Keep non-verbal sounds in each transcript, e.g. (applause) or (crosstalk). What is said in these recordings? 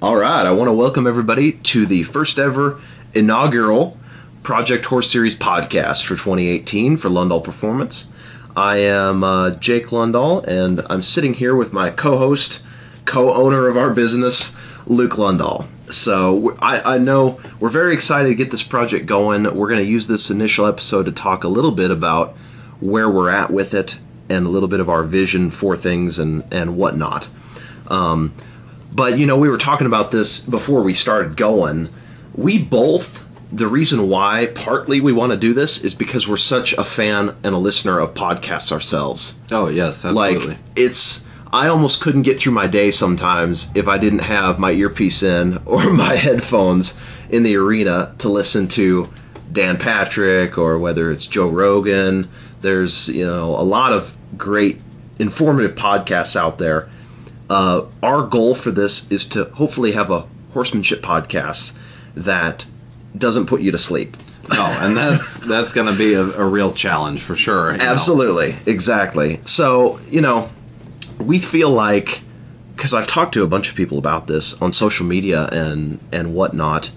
All right, I want to welcome everybody to the first ever inaugural Project Horse Series podcast for 2018 for Lundahl Performance. I am uh, Jake Lundahl, and I'm sitting here with my co-host, co-owner of our business, Luke Lundahl. So I, I know we're very excited to get this project going. We're going to use this initial episode to talk a little bit about where we're at with it and a little bit of our vision for things and and whatnot. Um, but you know, we were talking about this before we started going. We both the reason why partly we want to do this is because we're such a fan and a listener of podcasts ourselves. Oh yes, absolutely. Like it's I almost couldn't get through my day sometimes if I didn't have my earpiece in (laughs) or my headphones in the arena to listen to Dan Patrick or whether it's Joe Rogan. There's, you know, a lot of great informative podcasts out there. Uh, our goal for this is to hopefully have a horsemanship podcast that doesn't put you to sleep. No, and that's that's going to be a, a, real challenge for sure. Absolutely, know. exactly. So you know, we feel like because I've talked to a bunch of people about this on social media and and whatnot.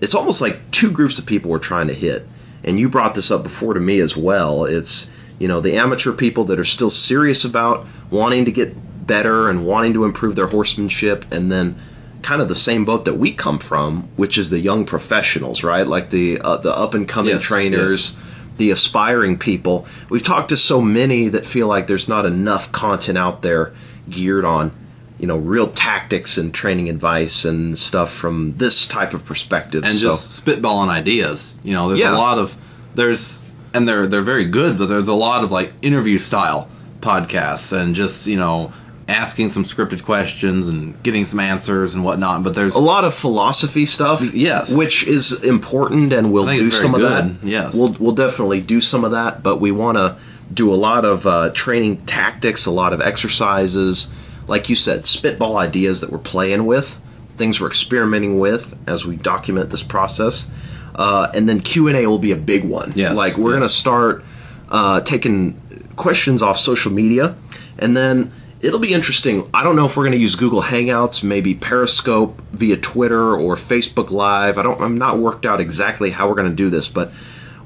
It's almost like two groups of people we're trying to hit. And you brought this up before to me as well. It's you know the amateur people that are still serious about wanting to get better and wanting to improve their horsemanship, and then kind of the same boat that we come from, which is the young professionals, right? Like the uh, the up and coming yes, trainers. Yes the aspiring people. We've talked to so many that feel like there's not enough content out there geared on, you know, real tactics and training advice and stuff from this type of perspective. And so, just spitballing ideas. You know, there's yeah. a lot of there's and they're they're very good, but there's a lot of like interview style podcasts and just you know asking some scripted questions and getting some answers and whatnot. But there's a lot of philosophy stuff, yes, which is important, and we'll do some good. of that. Yes, we'll we'll definitely do some of that, but we want to do a lot of uh, training tactics, a lot of exercises, like you said, spitball ideas that we're playing with, things we're experimenting with as we document this process, uh, and then Q and A will be a big one. Yes, like we're yes. gonna start uh, taking questions off social media, and then it'll be interesting. I don't know if we're going to use Google Hangouts, maybe Periscope via Twitter or Facebook Live. I don't. I'm not worked out exactly how we're going to do this, but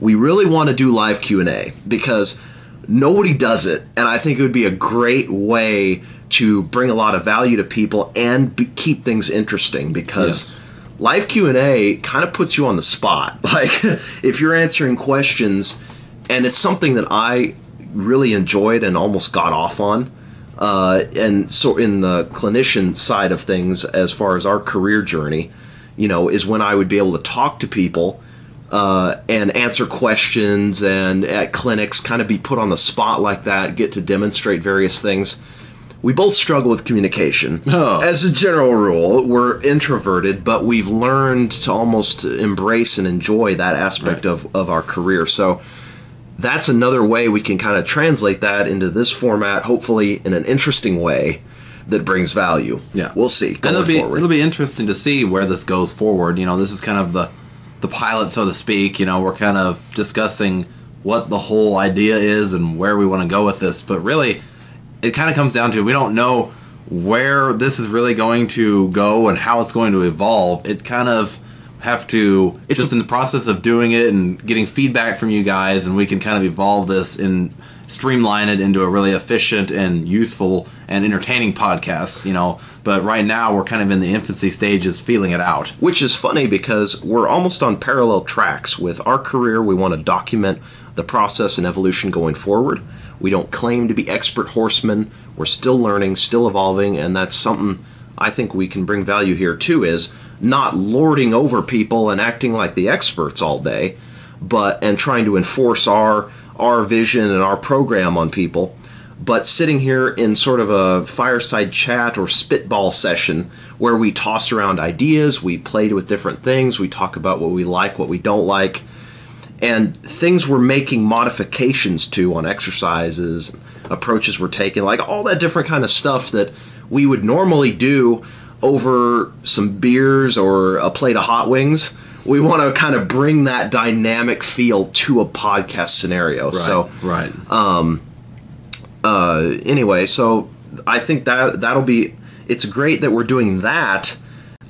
we really want to do live Q and A because nobody does it, and I think it would be a great way to bring a lot of value to people and be, keep things interesting because. Yes. Live Q&A kind of puts you on the spot. (laughs) Like if you're answering questions and it's something that I really enjoyed and almost got off on uh, and so in the clinician side of things, as far as our career journey, you know, is when I would be able to talk to people uh, and answer questions and at clinics kind of be put on the spot like that, get to demonstrate various things. We both struggle with communication. (laughs) Oh. As a general rule, we're introverted, but we've learned to almost embrace and enjoy that aspect right. of, of our career. So, that's another way we can kind of translate that into this format, hopefully in an interesting way that brings value. Yeah, we'll see. and it'll be forward. it'll be interesting to see where this goes forward. You know, this is kind of the the pilot, so to speak. You know, we're kind of discussing what the whole idea is and where we want to go with this, but really, it kind of comes down to we don't know where this is really going to go and how it's going to evolve. It kind of have to it's just in the process of doing it and getting feedback from you guys and we can kind of evolve this and streamline it into a really efficient and useful and entertaining podcast you know? But right now we're kind of in the infancy stages feeling it out. Which is funny because we're almost on parallel tracks. With our career we want to document the process and evolution going forward. We don't claim to be expert horsemen. We're still learning still evolving and that's something i think we can bring value here too is not lording over people and acting like the experts all day, but and trying to enforce our our vision and our program on people, but sitting here in sort of a fireside chat or spitball session where we toss around ideas, we play with different things, we talk about what we like, what we don't like, and things we're making modifications to on exercises, approaches we're taking, like all that different kind of stuff that we would normally do over some beers or a plate of hot wings. We want to kind of bring that dynamic feel to a podcast scenario. Right, so right. Um, uh, anyway, so I think that that'll be. It's great that we're doing that.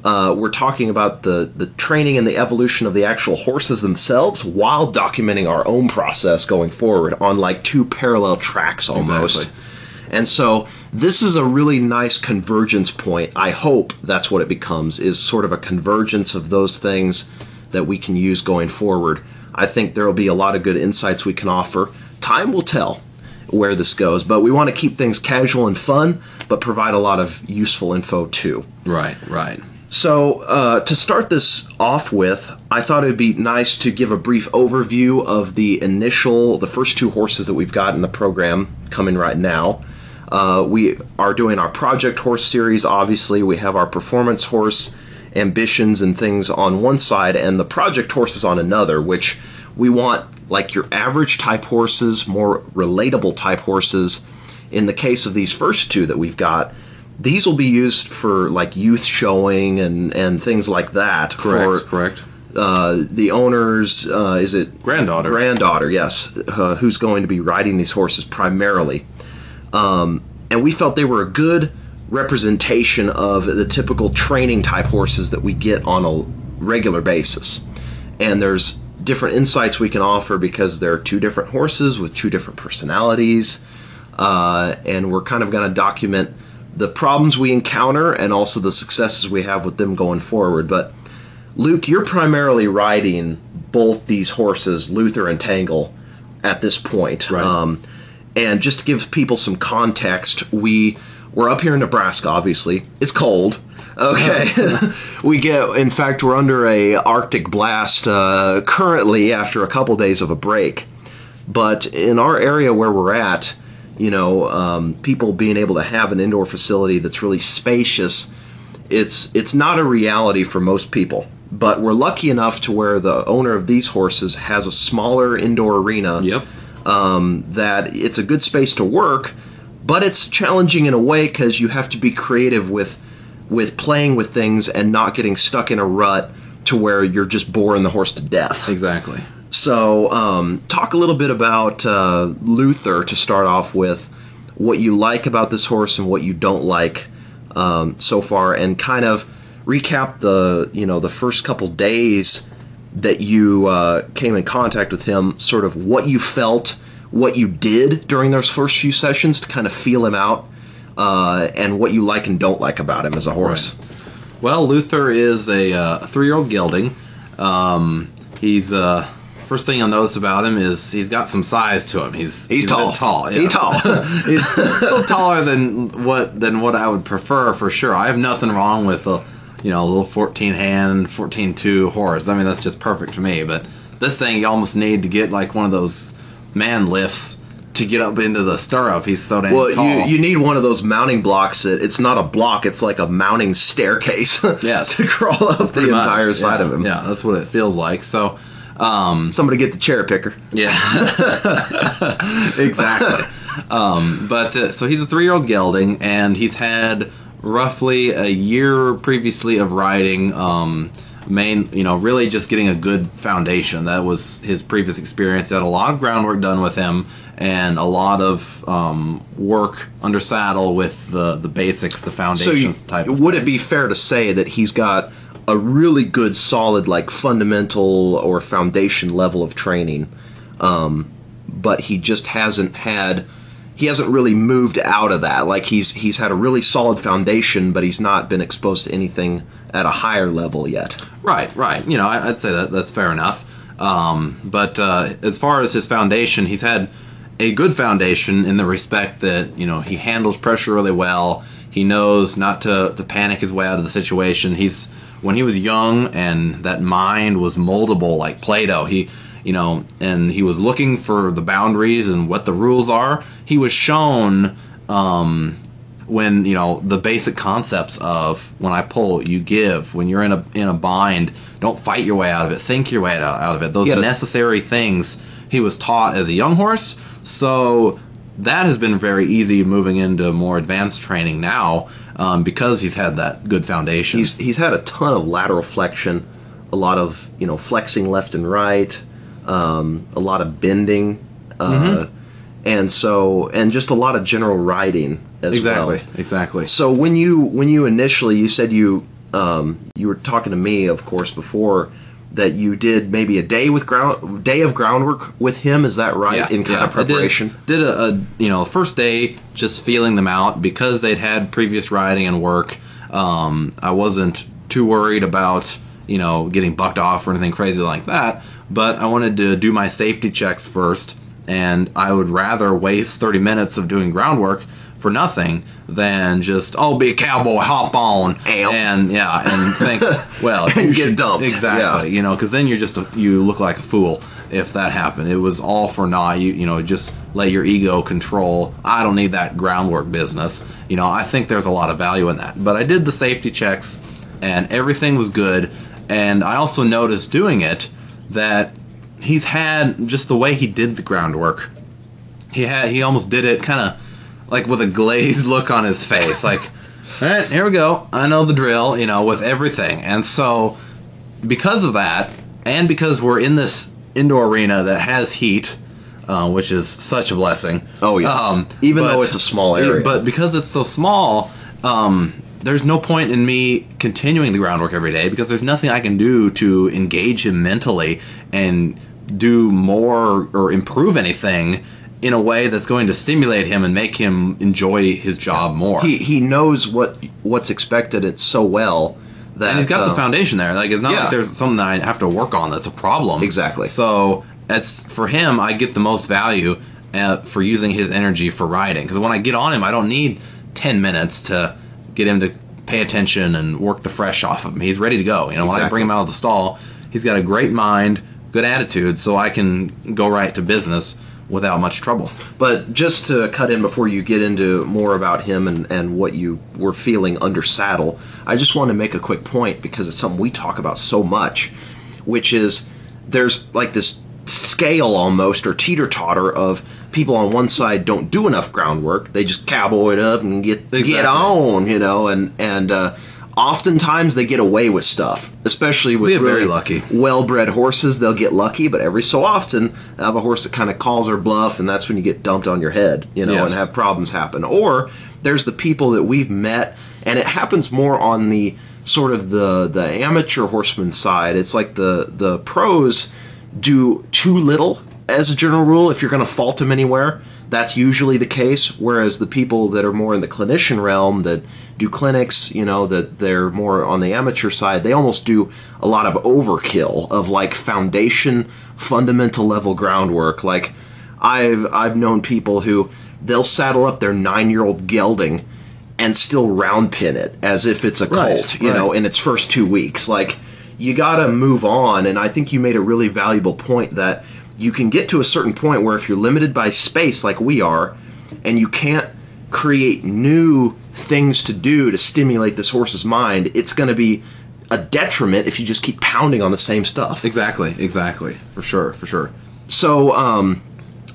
Uh, we're talking about the, the training and the evolution of the actual horses themselves while documenting our own process going forward on like two parallel tracks almost. Exactly. And so this is a really nice convergence point. I hope that's what it becomes is sort of a convergence of those things that we can use going forward. I think there will be a lot of good insights we can offer. Time will tell where this goes, but we want to keep things casual and fun, but provide a lot of useful info too. Right, right. So, uh, to start this off with, I thought it would be nice to give a brief overview of the initial, the first two horses that we've got in the program coming right now. Uh, we are doing our project horse series, obviously. We have our performance horse ambitions and things on one side, and the project horses on another, which we want like your average type horses, more relatable type horses. In the case of these first two that we've got, these will be used for like youth showing and and things like that. Correct, For correct. uh, the owners, uh, is it Granddaughter. granddaughter? Yes, uh, who's going to be riding these horses primarily. Um, and we felt they were a good representation of the typical training type horses that we get on a regular basis. And there's different insights we can offer because they're two different horses with two different personalities. Uh, and we're kind of going to document the problems we encounter and also the successes we have with them going forward. But Luke, you're primarily riding both these horses, Luther and Tangle, at this point. Right. Um, and just to give people some context, we we're up here in Nebraska. Obviously, it's cold. Okay, (laughs) we get. In fact, we're under a Arctic blast uh, currently after a couple days of a break. But in our area where we're at, you know, um, people being able to have an indoor facility that's really spacious, it's it's not a reality for most people. But we're lucky enough to where the owner of these horses has a smaller indoor arena Yep. Um, that it's a good space to work, but it's challenging in a way because you have to be creative with with playing with things and not getting stuck in a rut to where you're just boring the horse to death. Exactly. So, um, talk a little bit about uh, Luther to start off with, what you like about this horse and what you don't like um, so far, and kind of recap the you know the first couple days that you uh, came in contact with him. Sort of what you felt, what you did during those first few sessions to kind of feel him out, uh, and what you like and don't like about him as a horse. Well, Luther is a uh, three-year-old gelding. Um, he's uh, first thing you'll notice about him is he's got some size to him. He's He's a tall. tall. He's tall. (laughs) he's a little taller than what than what I would prefer for sure. I have nothing wrong with a you know a little 14 hand, 14 2 horse. I mean that's just perfect for me. But this thing you almost need to get like one of those man lifts to get up into the stirrup. He's so damn Well, tall. you, you need one of those mounting blocks. That it's not a block; it's like a mounting staircase. (laughs) Yes. to crawl up the much, entire side yeah. of him. Yeah, that's what it feels like. So, um, Somebody get the cherry picker. Yeah, (laughs) exactly. (laughs) um, but uh, so he's a three-year-old gelding, and he's had roughly a year previously of riding. Um, main, you know, really just getting a good foundation. That was his previous experience. He had a lot of groundwork done with him, and a lot of um, work under saddle with the the basics, the So, you, foundations type. Of would it be fair to say that he's got a really good, solid, like fundamental or foundation level of training, um, but he just hasn't had. He hasn't really moved out of that. Like he's he's had a really solid foundation, but he's not been exposed to anything at a higher level yet. Right, right. You know, I, I'd say that that's fair enough. Um, but uh, as far as his foundation, he's had a good foundation in the respect that you know he handles pressure really well. He knows not to, to panic his way out of the situation. He's when he was young and that mind was moldable like Play-Doh. He you know, and he was looking for the boundaries and what the rules are. He was shown um, when you know the basic concepts of when I pull, you give. When you're in a in a bind, don't fight your way out of it. Think your way out, of it. Those Yeah, necessary things he was taught as a young horse. So that has been very easy moving into more advanced training now um, because he's had that good foundation. He's he's had a ton of lateral flexion, a lot of you know flexing left and right, um, a lot of bending, uh, Mm-hmm. and so and just a lot of general riding as exactly, well. exactly. So when you when you initially you said you um, you were talking to me, of course, before that you did maybe a day with ground day of groundwork with him. Is that right? Yeah, in kind of I did- preparation. Did, a, a you know first day just feeling them out because they'd had previous riding and work. Um, I wasn't too worried about you know getting bucked off or anything crazy like that. But I wanted to do my safety checks first, and I would rather waste 30 minutes of doing groundwork for nothing than just oh be a cowboy hop on Ow. and yeah and think (laughs) well And you get should dumped, exactly yeah. you know because then you're just a, you look like a fool if that happened. It was all for naught. You you know just let your ego control. I don't need that groundwork business. You know i think there's a lot of value in that. But i did the safety checks and everything was good and i also noticed doing it that he's had just the way he did the groundwork he had he almost did it kind of like with a glazed look on his face like all right here we go i know the drill you know with everything and so because of that and because we're in this indoor arena that has heat uh, which is such a blessing Oh, yes. Even though it's a small area. but because it's so small um, there's no point in me continuing the groundwork every day because there's nothing I can do to engage him mentally and do more or improve anything in a way that's going to stimulate him and make him enjoy his job more. He he knows what what's expected it so well that and he's got uh, the foundation there. Like it's not yeah. like there's something that I have to work on that's a problem. Exactly. So it's for him. I get the most value uh, for using his energy for riding because when I get on him, I don't need ten minutes to get him to pay attention and work the fresh off of him. He's ready to go. You know, when I bring him out of the stall, he's got a great mind, good attitude, so I can go right to business without much trouble. But just to cut in before you get into more about him and, and what you were feeling under saddle, I just want to make a quick point because it's something we talk about so much, which is there's like this scale almost or teeter totter of people on one side don't do enough groundwork. They just cowboy it up and get get on, you know, and and uh, oftentimes they get away with stuff, especially with get very lucky. well-bred horses. They'll get lucky, but every so often I have a horse that kind of calls their bluff, and that's when you get dumped on your head, you know, and have problems happen. Or there's the people that we've met, and it happens more on the sort of the the amateur horseman side. It's like the the pros do too little as a general rule. If you're going to fault them anywhere, that's usually the case. Whereas the people that are more in the clinician realm that do clinics, you know, that they're more on the amateur side, they almost do a lot of overkill of like foundation, fundamental level groundwork. Like I've I've known people who they'll saddle up their nine year old gelding and still round pin it as if it's a Right, colt, you know, in its first two weeks. Like you got to move on, and I think you made a really valuable point that you can get to a certain point where if you're limited by space like we are, and you can't create new things to do to stimulate this horse's mind, it's going to be a detriment if you just keep pounding on the same stuff. Exactly, exactly, for sure, for sure. So, um,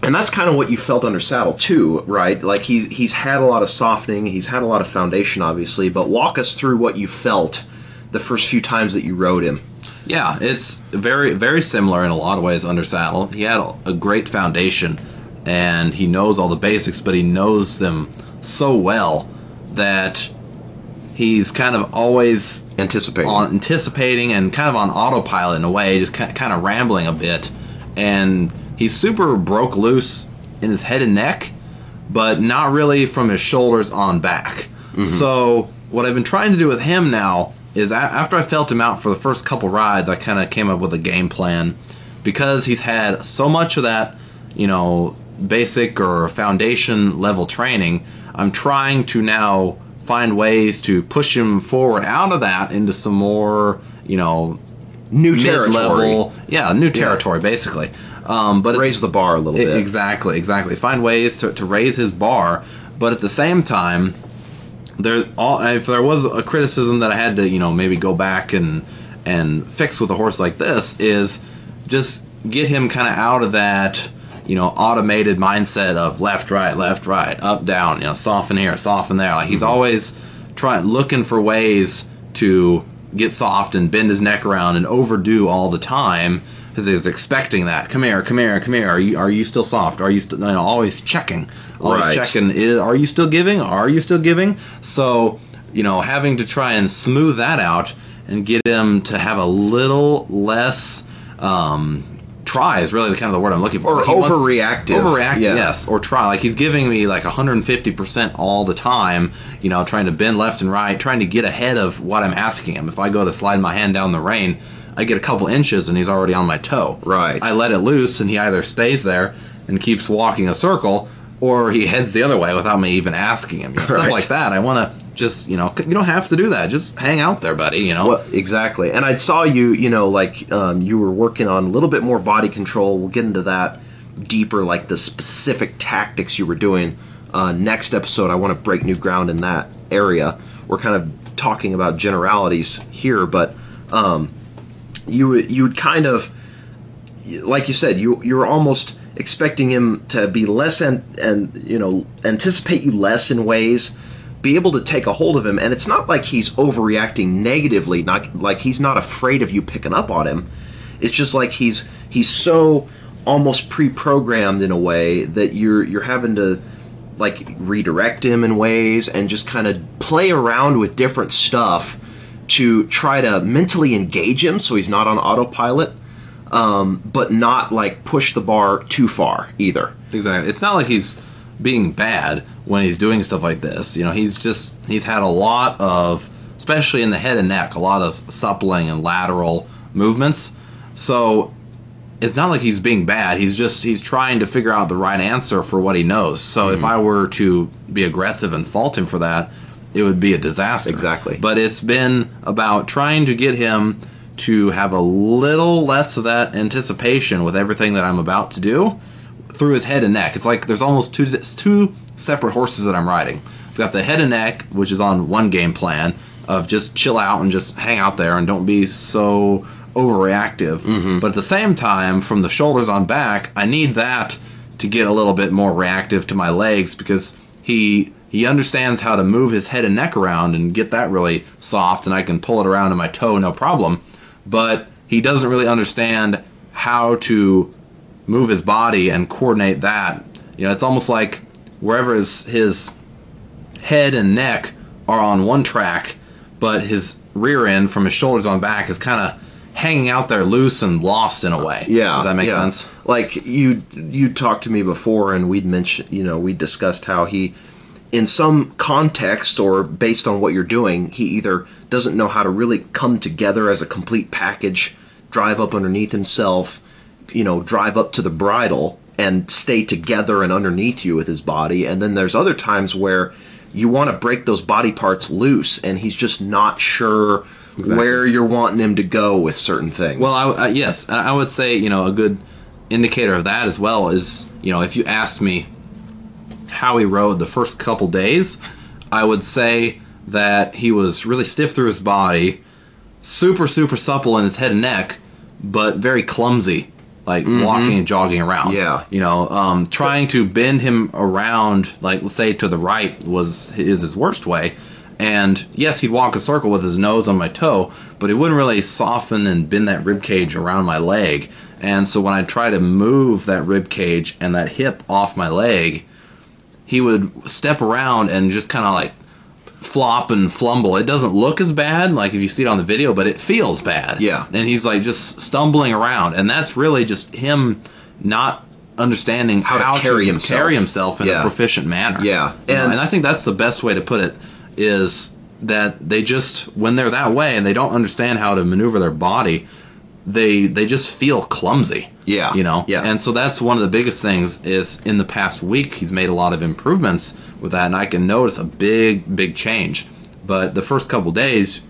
and that's kind of what you felt under saddle too, right? Like he's he's had a lot of softening, he's had a lot of foundation, obviously. But walk us through what you felt the first few times that you rode him. Yeah, it's very very similar in a lot of ways under saddle. He had a, great foundation and he knows all the basics, but he knows them so well that he's kind of always Anticipating. on anticipating and kind of on autopilot in a way, just kind kind of rambling a bit. And he's super broke loose in his head and neck, but not really from his shoulders on back. Mm-hmm. So what I've been trying to do with him now is after I felt him out for the first couple rides, I kind of came up with a game plan because he's had so much of that, you know, basic or foundation level training. I'm trying to now find ways to push him forward out of that into some more, you know, New territory. mid-level, yeah, new territory basically. Um, but Raise the bar a little I- bit. Exactly, exactly. Find ways to, to raise his bar, but at the same time, there all if there was a criticism that I had to you know maybe go back and and fix with a horse like this is just get him kind of out of that you know automated mindset of left right left right up down you know soften here soften there. Like he's mm-hmm. always trying looking for ways to get soft and bend his neck around and overdo all the time because he's expecting that come here come here come here are you are you still soft are you still you know always checking always Right. checking is, are you still giving are you still giving so you know, having to try and smooth that out and get him to have a little less um, try is really the kind of the word I'm looking for. Or wants- overreactive. Overreactive, Yeah. yes. Or try. Like he's giving me like 150% all the time, you know, trying to bend left and right, trying to get ahead of what I'm asking him. If I go to slide my hand down the rein, I get a couple inches and he's already on my toe. Right. I let it loose and he either stays there and keeps walking a circle or he heads the other way without me even asking him. You know, (laughs) Stuff like that. I want to just, you know, you don't have to do that. Just hang out there, buddy, you know. Well, exactly. And I saw you, you know, like um, you were working on a little bit more body control. We'll get into that deeper, like the specific tactics you were doing. Uh, next episode, I want to break new ground in that area. We're kind of talking about generalities here, but um, you you would kind of, like you said, you you were almost expecting him to be less and and you know anticipate you less in ways be able to take a hold of him. And it's not like he's overreacting negatively not like he's not afraid of you picking up on him. It's just like he's he's so almost pre-programmed in a way that you're you're having to like redirect him in ways and just kind of play around with different stuff to try to mentally engage him so he's not on autopilot um, but not like push the bar too far either Exactly. It's not like he's being bad when he's doing stuff like this. You know, he's just he's had a lot of, especially in the head and neck, a lot of suppling and lateral movements. So it's not like he's being bad. He's just he's trying to figure out the right answer for what he knows. So if I were to be aggressive and fault him for that, it would be a disaster. Exactly. But it's been about trying to get him to have a little less of that anticipation with everything that I'm about to do through his head and neck. It's like there's almost two two separate horses that I'm riding. I've got the head and neck, which is on one game plan of just chill out and just hang out there and don't be so overreactive. Mm-hmm. But at the same time, from the shoulders on back, I need that to get a little bit more reactive to my legs because he he understands how to move his head and neck around and get that really soft and I can pull it around in my toe no problem. But he doesn't really understand how to move his body and coordinate that. You know, it's almost like wherever his his head and neck are on one track, but his rear end from his shoulders on back is kind of hanging out there loose and lost in a way. Yeah, Does that make yeah. sense? Like you, you talked to me before, and we'd mentioned, you know, we discussed how he, in some context or based on what you're doing, he either doesn't know how to really come together as a complete package, drive up underneath himself, you know, drive up to the bridle and stay together and underneath you with his body, and then there's other times where you want to break those body parts loose, and he's just not sure. Where you're wanting him to go with certain things. Well, I, I, yes, I I would say you know a good indicator of that as well is you know if you asked me how he rode the first couple days, I would say that he was really stiff through his body, super super supple in his head and neck, but very clumsy, like walking and jogging around. Yeah. you know, um, trying to bend him around, like let's say to the right was is his worst way. And yes, he'd walk a circle with his nose on my toe, but he wouldn't really soften and bend that rib cage around my leg. And so when I try to move that rib cage and that hip off my leg, he would step around and just kind of like flop and flumble. It doesn't look as bad, like if you see it on the video, but it feels bad. Yeah. And he's like just stumbling around, and that's really just him not understanding How how, to carry to himself. carry himself in Yeah. a proficient manner. Yeah. You know, And- and I think that's the best way to put it is that they just when they're that way and they don't understand how to maneuver their body, they they just feel clumsy. Yeah. You know? Yeah. And so that's one of the biggest things is in the past week he's made a lot of improvements with that and I can notice a big, big change. But the first couple days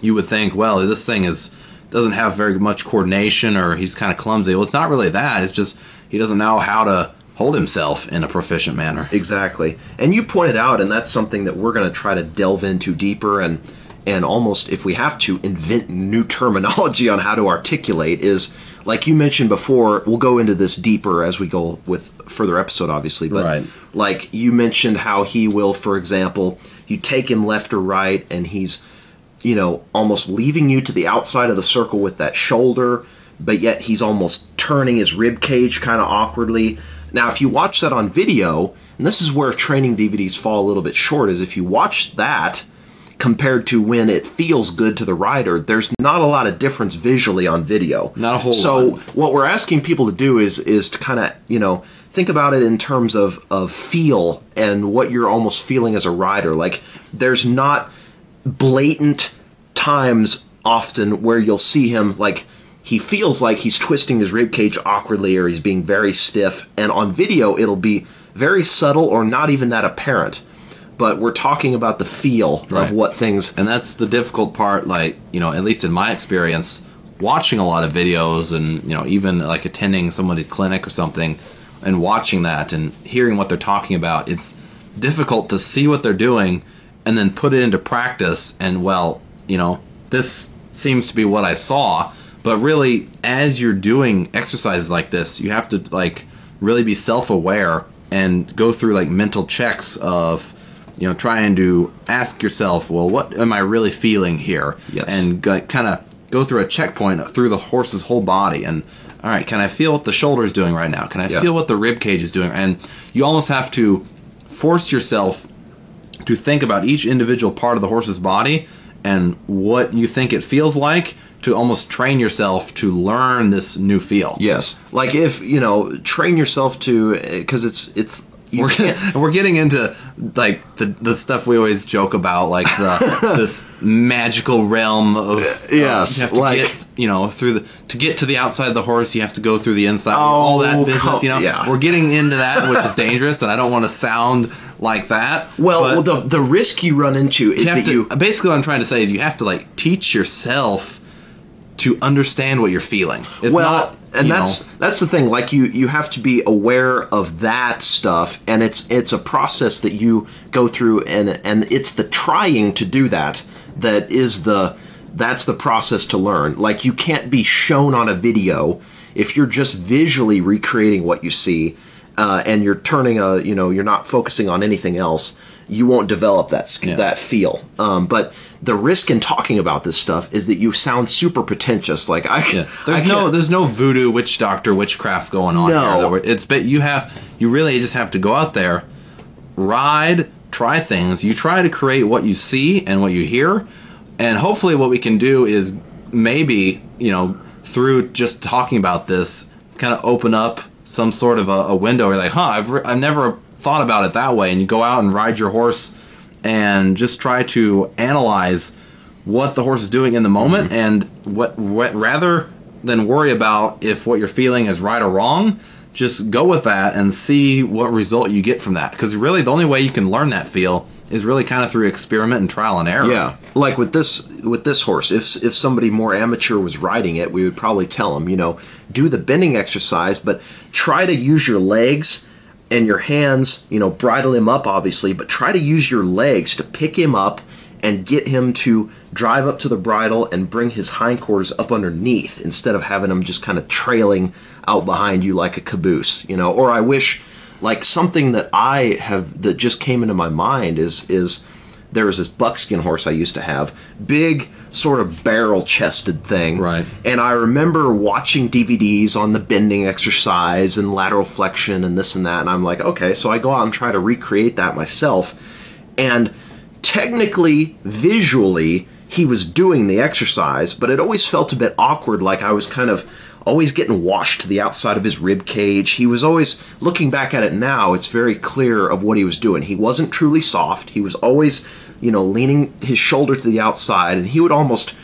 you would think, well, this thing is doesn't have very much coordination or he's kind of clumsy. Well, it's not really that. It's just he doesn't know how to hold himself in a proficient manner. Exactly. And you pointed out, and that's something that we're going to try to delve into deeper and and almost, if we have to, invent new terminology on how to articulate. Is like you mentioned before. We'll go into this deeper as we go with further episode, obviously. But Right. like you mentioned, how he will, for example, you take him left or right, and he's you know, almost leaving you to the outside of the circle with that shoulder, but yet he's almost turning his rib cage kind of awkwardly. Now, if you watch that on video, and this is where training DVDs fall a little bit short, is if you watch that compared to when it feels good to the rider, there's not a lot of difference visually on video. Not a whole so lot. what we're asking people to do is is to kind of you know think about it in terms of of feel and what you're almost feeling as a rider. Like there's not blatant times often where you'll see him like he feels like he's twisting his rib cage awkwardly or he's being very stiff and on video it'll be very subtle or not even that apparent but we're talking about the feel Right. of what things and that's the difficult part like you know at least in my experience watching a lot of videos and you know even like attending somebody's clinic or something and watching that and hearing what they're talking about it's difficult to see what they're doing and then put it into practice and well you know this seems to be what i saw but really as you're doing exercises like this you have to like really be self-aware and go through like mental checks of you know trying to ask yourself well what am i really feeling here? Yes. and kind of go through a checkpoint through the horse's whole body and all right can i feel what the shoulder's doing right now? Can i Yeah. feel what the rib cage is doing? And you almost have to force yourself to think about each individual part of the horse's body and what you think it feels like to almost train yourself to learn this new feel. Yes. Like if you know train yourself to because it's it's we're, can't (laughs) we're getting into like the, the stuff we always joke about like the (laughs) this magical realm of of- uh, yes, you have to like- get you know through the to get to the outside of the horse you have to go through the inside all oh, that Oh, business you know yeah. we're getting into that which is dangerous and I don't want to sound like that well, well the the risk you run into is you have that to you basically what I'm trying to say is you have to like teach yourself to understand what you're feeling it's well not and that's know, that's the thing like you you have to be aware of that stuff and it's it's a process that you go through and and it's the trying to do that that is the that's the process to learn. Like you can't be shown on a video if you're just visually recreating what you see uh, and you're turning a you know you're not focusing on anything else you won't develop that sk- Yeah. that feel. Um, but the risk in talking about this stuff is that you sound super pretentious like i Yeah. I There's no there's no voodoo witch doctor witchcraft going on No. here. though. It's but you have you really just have to go out there, ride, try things. You try to create what you see and what you hear, and hopefully what we can do is maybe you know through just talking about this, kind of open up some sort of a, a window. Where you're like, huh, I've re- I've never thought about it that way, and you go out and ride your horse, and just try to analyze what the horse is doing in the moment Mm-hmm. and what, what rather than worry about if what you're feeling is right or wrong just go with that and see what result you get from that. Because really the only way you can learn that feel is really kind of through experiment and trial and error. Yeah, like with this with this horse, if if somebody more amateur was riding it, we would probably tell them, you know, do the bending exercise, but try to use your legs and your hands, you know, bridle him up obviously, but try to use your legs to pick him up and get him to drive up to the bridle and bring his hindquarters up underneath instead of having him just kind of trailing out behind you like a caboose, you know. Or I wish like something that I have that just came into my mind is is there was this buckskin horse I used to have, big sort of barrel chested thing. Right. And I remember watching DVDs on the bending exercise and lateral flexion and this and that. And I'm like, okay, so I go out and try to recreate that myself. And technically, visually, he was doing the exercise, but it always felt a bit awkward, like I was kind of always getting washed to the outside of his rib cage. He was always looking back at it now, it's very clear of what he was doing. He wasn't truly soft. He was always, you know, leaning his shoulder to the outside and he would almost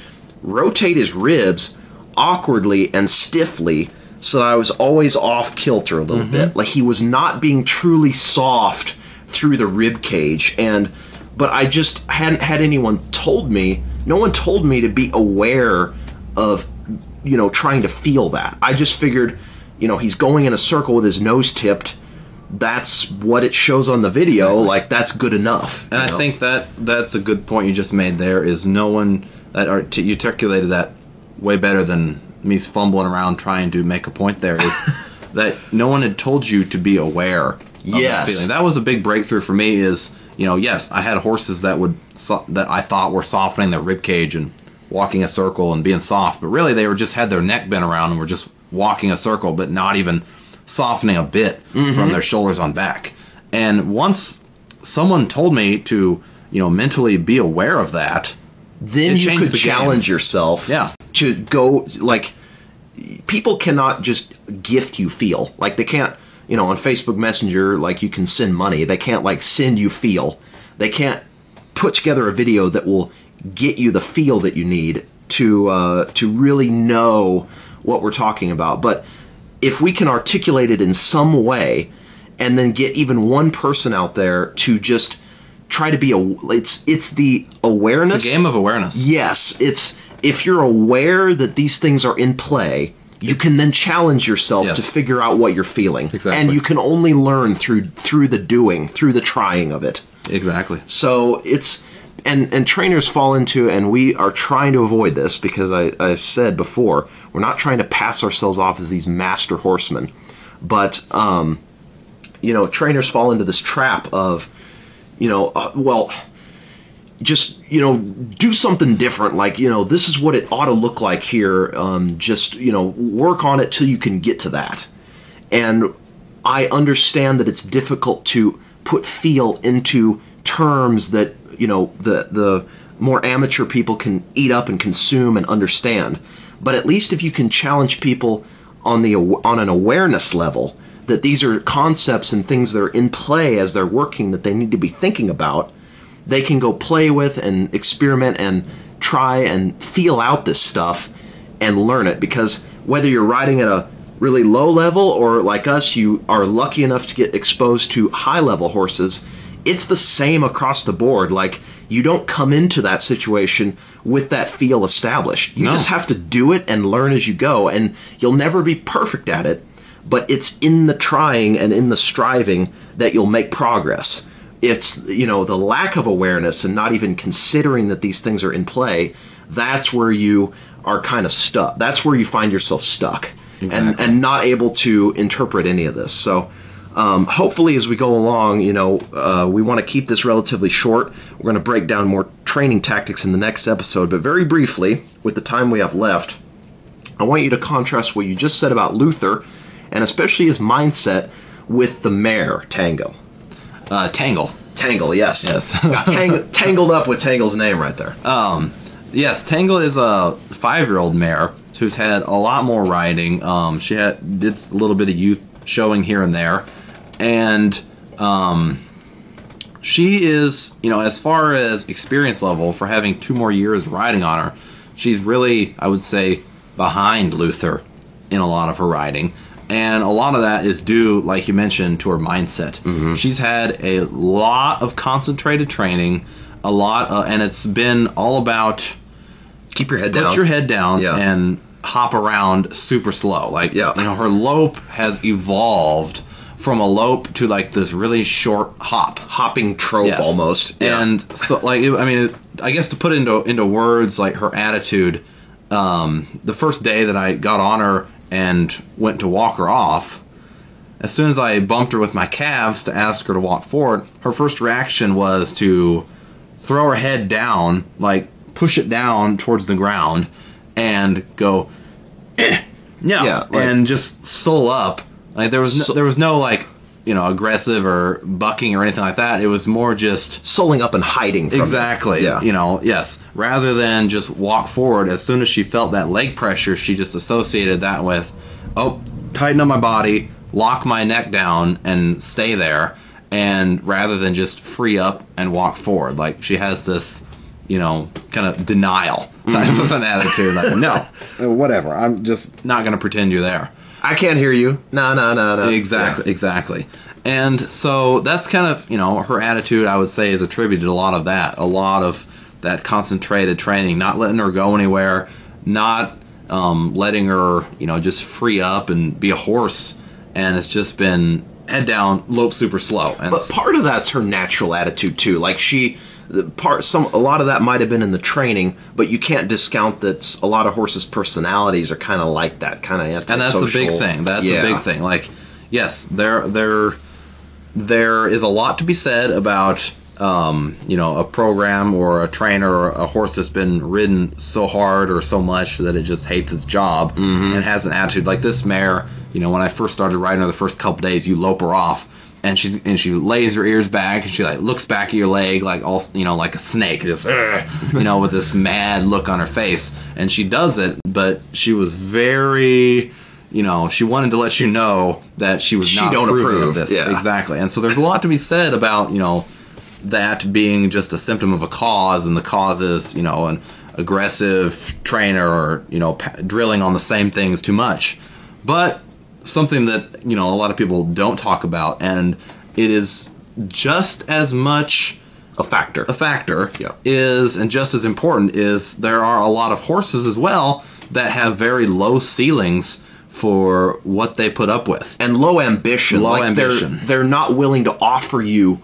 rotate his ribs awkwardly and stiffly so that I was always off kilter a little bit. Mm-hmm. Like he was not being truly soft through the rib cage and but I just hadn't had anyone told me, no one told me to be aware of you know trying to feel that. I just figured, you know, he's going in a circle with his nose tipped. That's what it shows on the video. Like that's good enough. And you I think that that's a good point you just made. There is no one that art- you articulated that way better than me fumbling around trying to make a point. There is (laughs) that no one had told you to be aware. Of Yes. that feeling. That was a big breakthrough for me. Is you know, yes, I had horses that would so- that I thought were softening their rib cage and walking a circle and being soft, but really they were just had their neck bent around and were just walking a circle, but not even softening a bit Mm-hmm. from their shoulders on back. And once someone told me to you know, mentally be aware of that, then you could the game. challenge yourself Yeah. to go like people cannot just gift you feel like they can't you know on facebook messenger like you can send money they can't like send you feel they can't put together a video that will get you the feel that you need to uh, to really know what we're talking about but if we can articulate it in some way and then get even one person out there to just try to be a it's it's the awareness it's a game of awareness. Yes, it's if you're aware that these things are in play, you can then challenge yourself Yes. to figure out what you're feeling. Exactly. And you can only learn through through the doing, through the trying of it. Exactly. So it's and and trainers fall into and we are trying to avoid this because I, I said before we're not trying to pass ourselves off as these master horsemen. But um you know trainers fall into this trap of you know uh, well just you know do something different. Like you know this is what it ought to look like here. Um, just you know work on it till you can get to that. And i understand that it's difficult to put feel into terms that you know the the more amateur people can eat up and consume and understand. But at least if you can challenge people on the on an awareness level that these are concepts and things that are in play as they're working that they need to be thinking about they can go play with and experiment and try and feel out this stuff and learn it. Because whether you're riding at a really low level or like us you are lucky enough to get exposed to high level horses it's the same across the board. Like you don't come into that situation with that feel established. You No. just have to do it and learn as you go and you'll never be perfect at it but it's in the trying and in the striving that you'll make progress. It's you know the lack of awareness and not even considering that these things are in play that's where you are kind of stuck. That's where you find yourself stuck and and not able to interpret any of this. So um, hopefully as we go along you know uh, we want to keep this relatively short we're going to break down more training tactics in the next episode but very briefly with the time we have left I want you to contrast what you just said about Luther, and especially his mindset, with the mare Tango. Uh, Tangle. Tangle, yes. Yes. (laughs) Got tang- tangled up with Tangle's name right there. Um, yes, Tangle is a five-year-old mare who's had a lot more riding. Um, she had did a little bit of youth showing here and there, and um, she is, you know, as far as experience level for having two more years riding on her, she's really, I would say, behind Luther in a lot of her riding. And a lot of that is due, like you mentioned, to her mindset. She's had a lot of concentrated training, a lot, uh, and it's been all about Keep your head put down. your head down Yeah. and hop around super slow. Like, Yeah. you know, her lope has evolved from a lope to like this really short hop. Hopping trope Yes. almost. Yeah. And so, like, it- I mean, I guess to put into into words, like her attitude. Um, the first day that I got on her and went to walk her off, as soon as I bumped her with my calves to ask her to walk forward, her first reaction was to throw her head down, like push it down towards the ground, and go, (clears throat) eh, no, Yeah, like- and just sull up. Like there was no, So- there was no like you know aggressive or bucking or anything like that. It was more just Sulling up and hiding it. exactly Yeah. you know yes rather than just walk forward as soon as she felt that leg pressure she just associated that with oh tighten up my body lock my neck down and stay there and rather than just free up and walk forward like she has this you know kind of denial type Mm-hmm. of an attitude like no (laughs) uh, whatever i'm just not going to pretend you're there I can't hear you. No, no, no, no. Exactly, exactly. And so that's kind of, you know, her attitude, I would say, is attributed to a lot of that. A lot of that concentrated training, not letting her go anywhere, not um, letting her, you know, just free up and be a horse. And it's just been head down, lope super slow. And But part of that's her natural attitude too. Like she, part some a lot of that might have been in the training, but you can't discount that a lot of horses' personalities are kind of like that, kind of antisocial. and that's a big thing. That's Yeah. a big thing. Like, yes, there there there is a lot to be said about um, you know a program or a trainer or a horse that's been ridden so hard or so much that it just hates its job Mm-hmm. and has an attitude like this mare. You know, when I first started riding her the first couple days, you lope her off. And she's and she lays her ears back and she like looks back at your leg like all you know like a snake just you know with this mad look on her face. And she does it but she was very you know she wanted to let you know that she was She not don't approve, of this. yeah. exactly. And so there's a lot to be said about you know that being just a symptom of a cause and the cause is you know an aggressive trainer or you know drilling on the same things too much. But something that you know a lot of people don't talk about and it is just as much A factor. a factor Yeah. is and just as important is there are a lot of horses as well that have very low ceilings for what they put up with and low ambition. Low like ambition. They're, they're not willing to offer you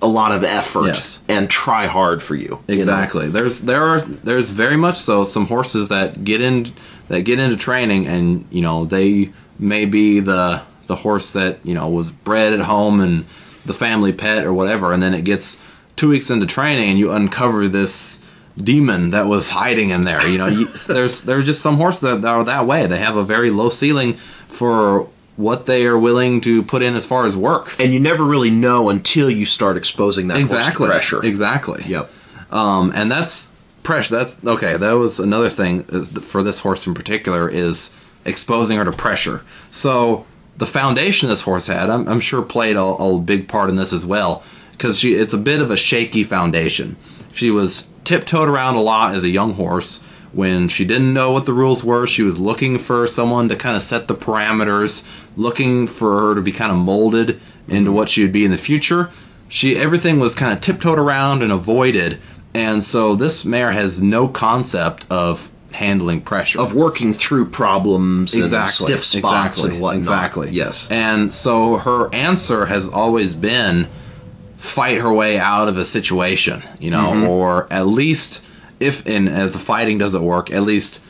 a lot of effort Yes. and try hard for you. you know? Exactly. There's there are there's very much so some horses that get in that get into training and you know they may be the the horse that you know was bred at home and the family pet or whatever and then it gets two weeks into training and you uncover this demon that was hiding in there you know you, (laughs) there's there's just some horses that are that way they have a very low ceiling for what they are willing to put in as far as work And you never really know until you start exposing that horse to exactly pressure. exactly Yep. um, and that's pressure. That's okay. That was another thing for this horse in particular is exposing her to pressure. So the foundation this horse had, I'm, I'm sure, played a, a big part in this as well because she it's a bit of a shaky foundation. She was tiptoed around a lot as a young horse. When she didn't know what the rules were, she was looking for someone to kind of set the parameters, looking for her to be kind of molded into what she would be in the future she everything was kind of tiptoed around and avoided and so this mare has no concept of handling pressure Of working through problems exactly and stiff spots exactly and whatnot. exactly Yes. and so her answer has always been fight her way out of a situation you know Mm-hmm. or at least if in if the fighting doesn't work at least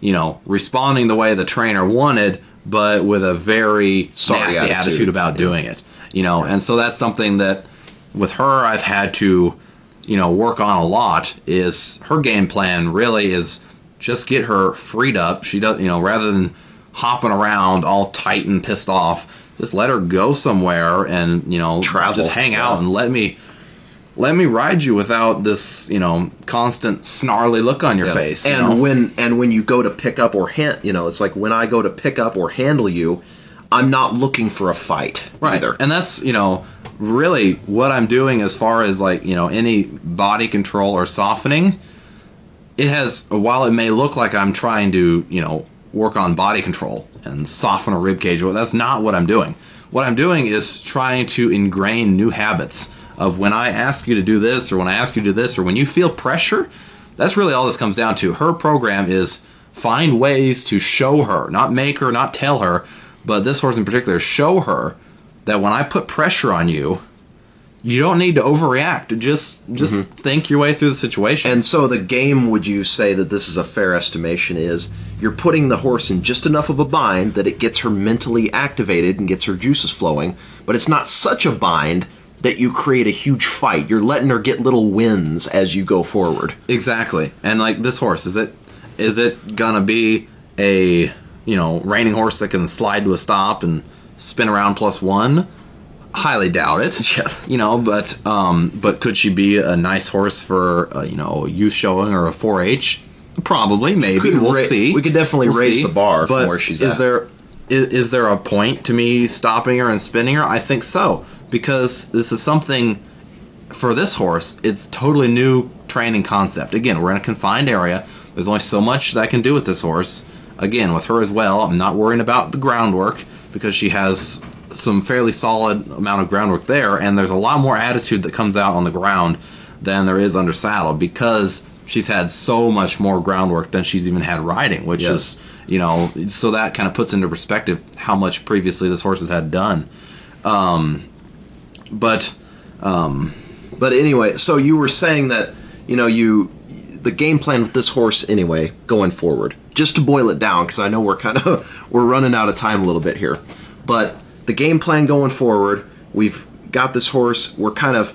you know responding the way the trainer wanted but with a very Sorry nasty attitude. attitude about doing it you know and so that's something that with her i've had to you know work on a lot is her game plan really is just get her freed up she does you know rather than hopping around all tight and pissed off just let her go somewhere and you know Travel, just hang out and let me let me ride you without this you know constant snarly look on your Yeah. face you And know? when and when you go to pick up or hand, you know, it's like when I go to pick up or handle you, I'm not looking for a fight right either. and that's you know really what i'm doing as far as like you know any body control or softening it has while it may look like i'm trying to you know work on body control and soften a rib cage well that's not what i'm doing. What i'm doing is trying to ingrain new habits of when i ask you to do this or when i ask you to do this or when you feel pressure that's really all this comes down to. Her program is find ways to show her not make her not tell her but this horse in particular show her that when i put pressure on you you don't need to overreact just just mm-hmm. think your way through the situation And so the game, would you say that this is a fair estimation? Is you're putting the horse in just enough of a bind that it gets her mentally activated and gets her juices flowing, but it's not such a bind that you create a huge fight. You're letting her get little wins as you go forward. Exactly. And like this horse, is it is it gonna be a you know reining horse that can slide to a stop and spin around plus one? Highly doubt it. (laughs) Yes. You know, but um, but could she be a nice horse for uh, you know a youth showing or a 4-H? Probably, maybe. Could we'll ra- see. we could definitely We'll raise see. the bar from But where she's is at. there is, is there a point to me stopping her and spinning her? I think so because this is something for this horse, it's totally new training concept. Again, we're in a confined area. There's only so much that I can do with this horse. Again, with her as well, I'm not worrying about the groundwork because she has some fairly solid amount of groundwork there, and there's a lot more attitude that comes out on the ground than there is under saddle because she's had so much more groundwork than she's even had riding, which Yes. is, you know, so that kind of puts into perspective how much previously this horse has had done. Um, but um, But anyway, so you were saying that you know you the game plan with this horse anyway going forward. Just to boil it down, because I know we're kind of (laughs) we're running out of time a little bit here, but the game plan going forward, we've got this horse. We're kind of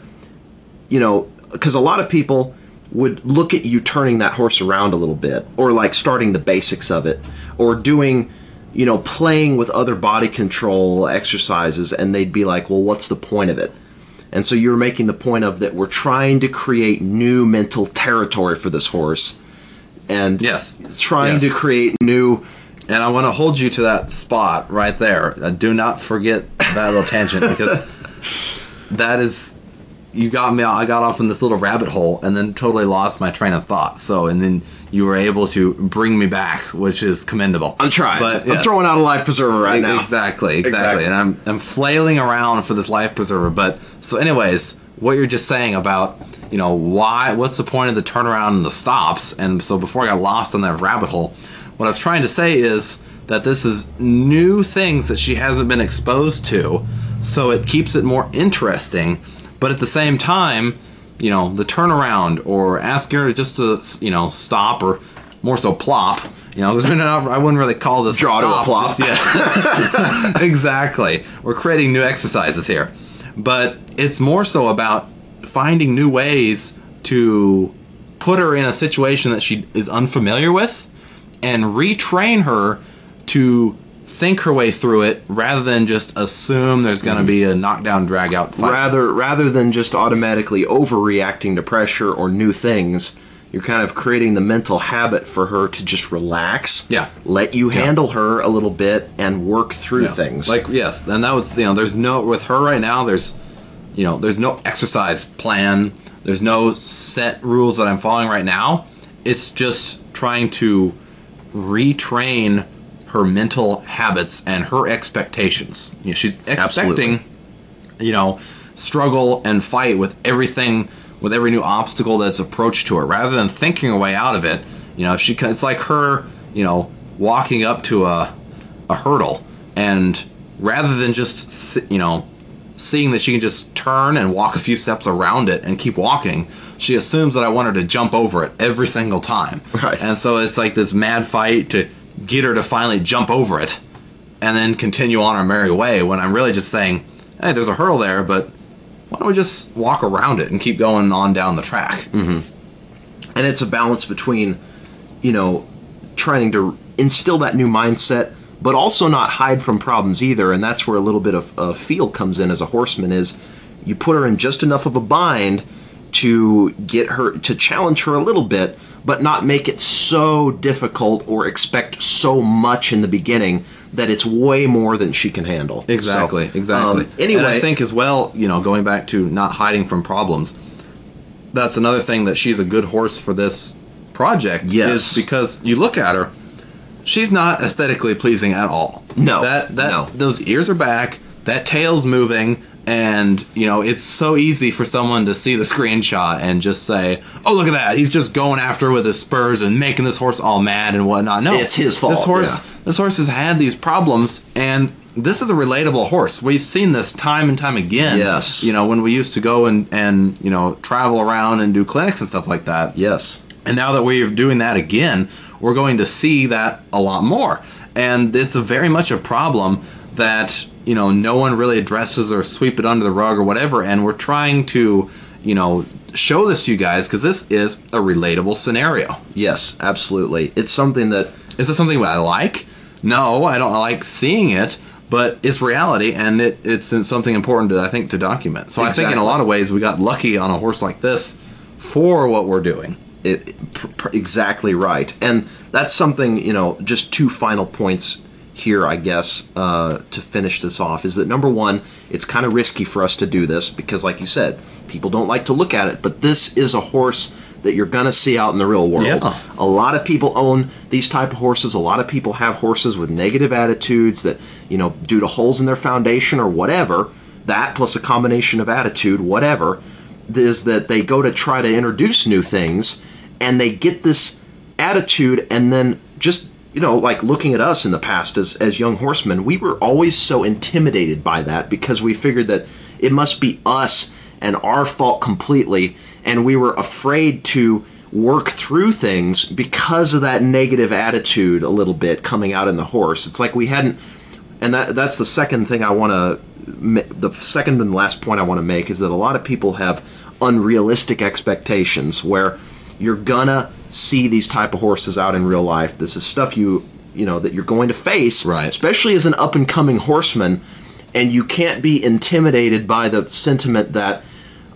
you know because a lot of people would look at you turning that horse around a little bit, or like starting the basics of it, or doing you know, playing with other body control exercises, and they'd be like, "Well, what's the point of it?" And so you're making the point of that we're trying to create new mental territory for this horse, and Yes. trying Yes. to create new. And I want to hold you to that spot right there. Uh, do not forget that little tangent because (laughs) that is you got me. I got off in this little rabbit hole and then totally lost my train of thought. So and then you were able to bring me back, which is commendable. I'm trying. but I'm throwing out a life preserver right E- now. Exactly, exactly, Exactly. And I'm I'm flailing around for this life preserver. But so, anyways, what you're just saying about you know why? What's the point of the turnaround and the stops? And so before I got lost in that rabbit hole, what I was trying to say is that this is new things that she hasn't been exposed to, so it keeps it more interesting. But at the same time, you know, the turnaround or asking her just to you know stop or more so plop. You know, because (laughs) I wouldn't really call this Draw to a plop. just yet. (laughs) exactly. We're creating new exercises here. But it's more so about finding new ways to put her in a situation that she is unfamiliar with and retrain her to think her way through it rather than just assume there's going to be a knockdown drag out fight. rather rather than just automatically overreacting to pressure or new things you're kind of creating the mental habit for her to just relax Yeah. let you Yeah. handle her a little bit and work through Yeah. things Like yes, and that was you know there's no with her right now there's you know there's no exercise plan. There's no set rules that I'm following right now. It's just trying to retrain her mental habits and her expectations. You know, she's expecting Absolutely. you know struggle and fight with everything with every new obstacle that's approached to her rather than thinking a way out of it you know she it's like her you know walking up to a a hurdle and rather than just you know seeing that she can just turn and walk a few steps around it and keep walking she assumes that I want her to jump over it every single time Right. and so it's like this mad fight to get her to finally jump over it and then continue on our merry way when I'm really just saying, hey, there's a hurdle there, but why don't we just walk around it and keep going on down the track? Mm-hmm. and it's a balance between you know trying to instill that new mindset but also not hide from problems either and that's where a little bit of, of feel comes in as a horseman is you put her in just enough of a bind to get her to challenge her a little bit but not make it so difficult or expect so much in the beginning that it's way more than she can handle Exactly, So, exactly. um, anyway and I think as well, you know, going back to not hiding from problems, that's another thing that she's a good horse for this project. Yes. is because you look at her, she's not aesthetically pleasing at all. No, that that no. those ears are back, that tail's moving, and you know it's so easy for someone to see the screenshot and just say, "Oh, look at that! He's just going after with his spurs and making this horse all mad and whatnot." No, It's his fault, This horse, yeah. this horse has had these problems, and this is a relatable horse. We've seen this time and time again. Yes. You know, when we used to go and and you know travel around and do clinics and stuff like that. yes And now that we're doing that again, we're going to see that a lot more. And it's a very much a problem that, you know, no one really addresses or sweep it under the rug or whatever. And we're trying to, you know, show this to you guys because this is a relatable scenario. yes absolutely it's something that Is this something I like? No, I don't like seeing it, but it's reality and it, it's something important to, I think, to document. So I think in a lot of ways we got lucky on a horse like this for what we're doing. it, pr- pr- exactly right and that's something you know just two final points here i guess uh, to finish this off is that number one it's kind of risky for us to do this because like you said people don't like to look at it but this is a horse that you're going to see out in the real world Yeah. a lot of people own these type of horses a lot of people have horses with negative attitudes that you know due to holes in their foundation or whatever that plus a combination of attitude whatever is that they go to try to introduce new things and they get this attitude and then just you know like looking at us in the past as as young horsemen we were always so intimidated by that because we figured that it must be us and our fault completely and we were afraid to work through things because of that negative attitude a little bit coming out in the horse. It's like we hadn't and that that's the second thing I want to the second and last point I want to make is that a lot of people have unrealistic expectations where you're gonna see these type of horses out in real life. This is stuff you you know that you're going to face, Right. especially as an up and coming horseman, and you can't be intimidated by the sentiment that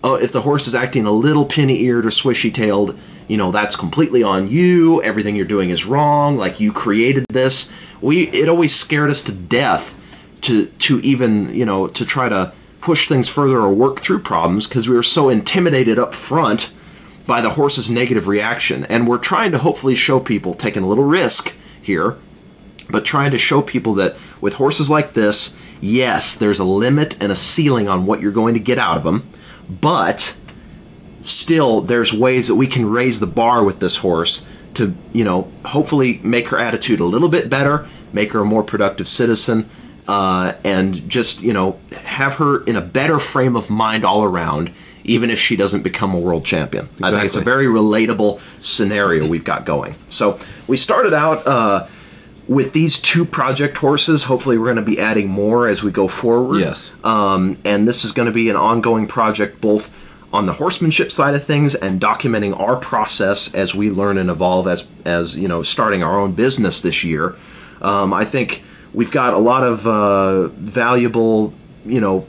oh, if the horse is acting a little pinny eared or swishy tailed, you know, that's completely on you. Everything you're doing is wrong. Like you created this. We it always scared us to death to to even you know to try to push things further or work through problems because we were so intimidated up front by the horse's negative reaction. And we're trying to hopefully show people taking a little risk here but trying to show people that with horses like this, yes, there's a limit and a ceiling on what you're going to get out of them, but still there's ways that we can raise the bar with this horse to, you know, hopefully make her attitude a little bit better, make her a more productive citizen, uh, and just, you know, have her in a better frame of mind all around, even if she doesn't become a world champion. I think it's a very relatable scenario we've got going. So we started out. Uh, with these two project horses, hopefully we're going to be adding more as we go forward. Yes. Um, and this is going to be an ongoing project both on the horsemanship side of things and documenting our process as we learn and evolve as as you know starting our own business this year. Um, I think we've got a lot of uh, valuable you know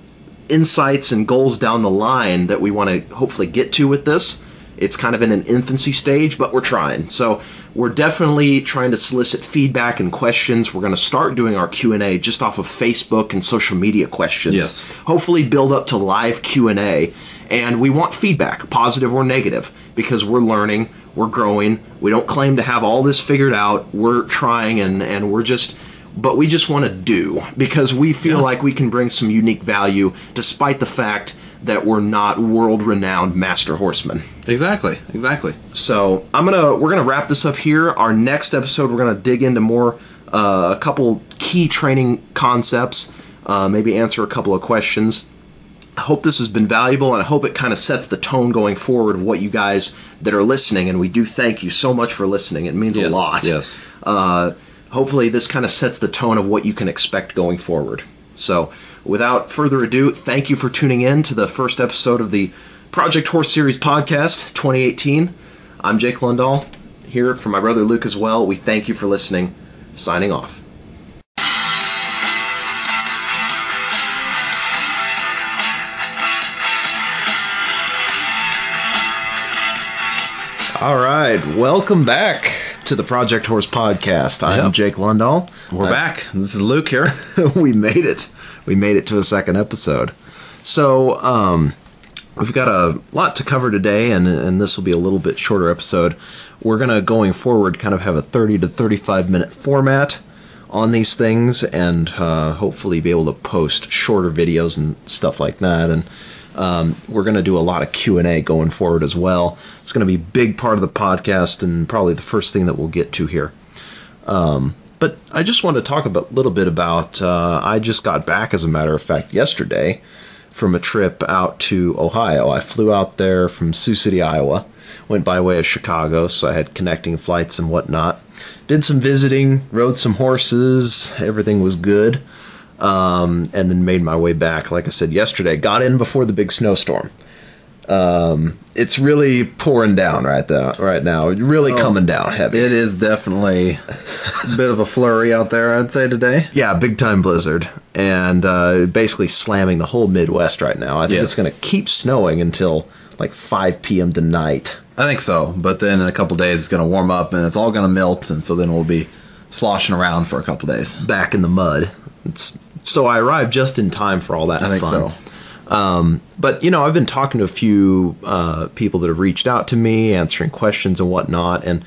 insights and goals down the line that we want to hopefully get to with this. It's kind of in an infancy stage, but we're trying. So we're definitely trying to solicit feedback and questions. We're going to start doing our Q&A just off of Facebook and social media questions. Yes. Hopefully build up to live Q&A and we want feedback, positive or negative, because we're learning, we're growing. We don't claim to have all this figured out. We're trying and and we're just but we just want to do because we feel Yeah. like we can bring some unique value despite the fact that we're not world renowned master horsemen. Exactly. Exactly. So I'm gonna we're gonna wrap this up here. Our next episode we're gonna dig into more uh, a couple key training concepts, uh, maybe answer a couple of questions. I hope this has been valuable, and I hope it kind of sets the tone going forward of what you guys that are listening. And we do thank you so much for listening. It means Yes, a lot. yes. Uh, hopefully, this kind of sets the tone of what you can expect going forward. So, without further ado, thank you for tuning in to the first episode of the Project Horse Series podcast 2018. I'm Jake Lundahl, here for my brother Luke as well. We thank you for listening. Signing off. All right, welcome back to the Project Horse podcast. I'm Yep. Jake Lundahl. We're back. This is Luke here. (laughs) we made it. We made it to a second episode. So, um, we've got a lot to cover today, and, and this will be a little bit shorter episode. We're going to, going forward, kind of have a 30 to 35 minute format on these things and uh, hopefully be able to post shorter videos and stuff like that. And um, we're going to do a lot of Q&A going forward as well. It's going to be a big part of the podcast and probably the first thing that we'll get to here. But I just want to talk a little bit about. Uh, I just got back, as a matter of fact, yesterday from a trip out to Ohio. I flew out there from Sioux City, Iowa. Went by way of Chicago, so I had connecting flights and whatnot. Did some visiting, rode some horses. Everything was good. Um, and then made my way back. Like I said yesterday, got in before the big snowstorm. Um, it's really pouring down right now. Right now, really coming down heavy. It is definitely a bit of a flurry out there, I'd say, today. Yeah, big time blizzard, and uh, basically slamming the whole Midwest right now. I think Yes. it's going to keep snowing until like 5 p.m. tonight. I think so. But then in a couple days, it's going to warm up and it's all going to melt. And so then we'll be sloshing around for a couple days. Back in the mud. It's, so I arrived just in time for all that. I think fun. so. Um, but you know, I've been talking to a few uh, people that have reached out to me, answering questions and whatnot, and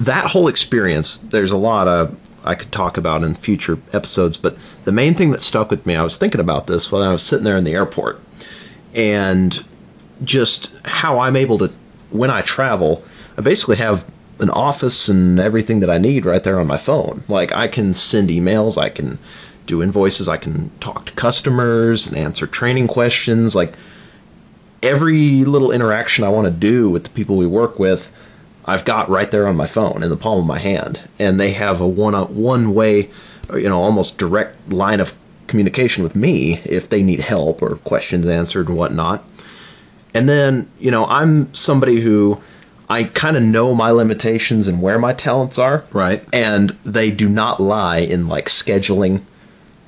that whole experience. There's a lot of I could talk about in future episodes, but the main thing that stuck with me, I was thinking about this when I was sitting there in the airport, and just how I'm able to, when I travel, I basically have an office and everything that I need right there on my phone. Like I can send emails, I can do invoices, I can talk to customers and answer training questions. Like every little interaction I want to do with the people we work with, I've got right there on my phone in the palm of my hand, and they have a one one way, you know, almost direct line of communication with me if they need help or questions answered and whatnot. And then, you know, I'm somebody who I kind of know my limitations and where my talents are. Right. And they do not lie in like scheduling,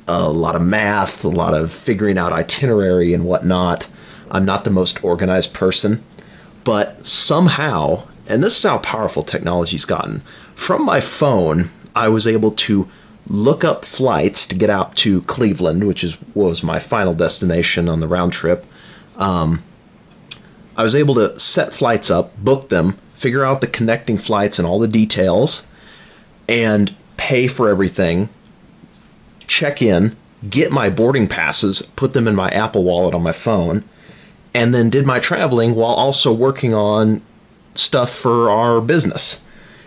a lot of math, a lot of figuring out itinerary and whatnot. I'm not the most organized person, but somehow, and this is how powerful technology's gotten, from my phone, I was able to look up flights to get out to Cleveland, which is was my final destination on the round trip. Um, I was able to set flights up, book them, figure out the connecting flights and all the details, and pay for everything. Check in, get my boarding passes, put them in my Apple Wallet on my phone, and then did my traveling while also working on stuff for our business.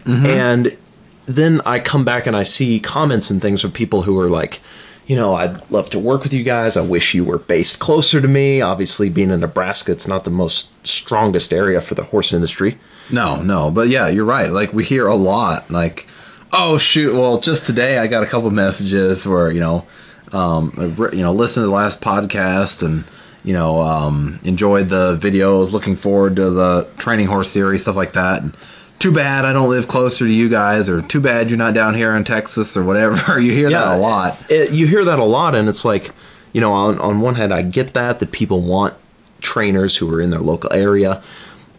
Mm-hmm. And then I come back and I see comments and things from people who are like, you know, I'd love to work with you guys. I wish you were based closer to me. Obviously, being in Nebraska, it's not the most strongest area for the horse industry. No, no, but yeah, you're right. Like we hear a lot, like, oh shoot, well, just today I got a couple messages where you know, um, you know, listen to the last podcast and you know, um, enjoyed the videos, looking forward to the training horse series, stuff like that. And too bad I don't live closer to you guys, or too bad you're not down here in Texas, or whatever. (laughs) you hear that a lot. It, you hear that a lot, and it's like, you know, on, on one hand, I get that, that people want trainers who are in their local area,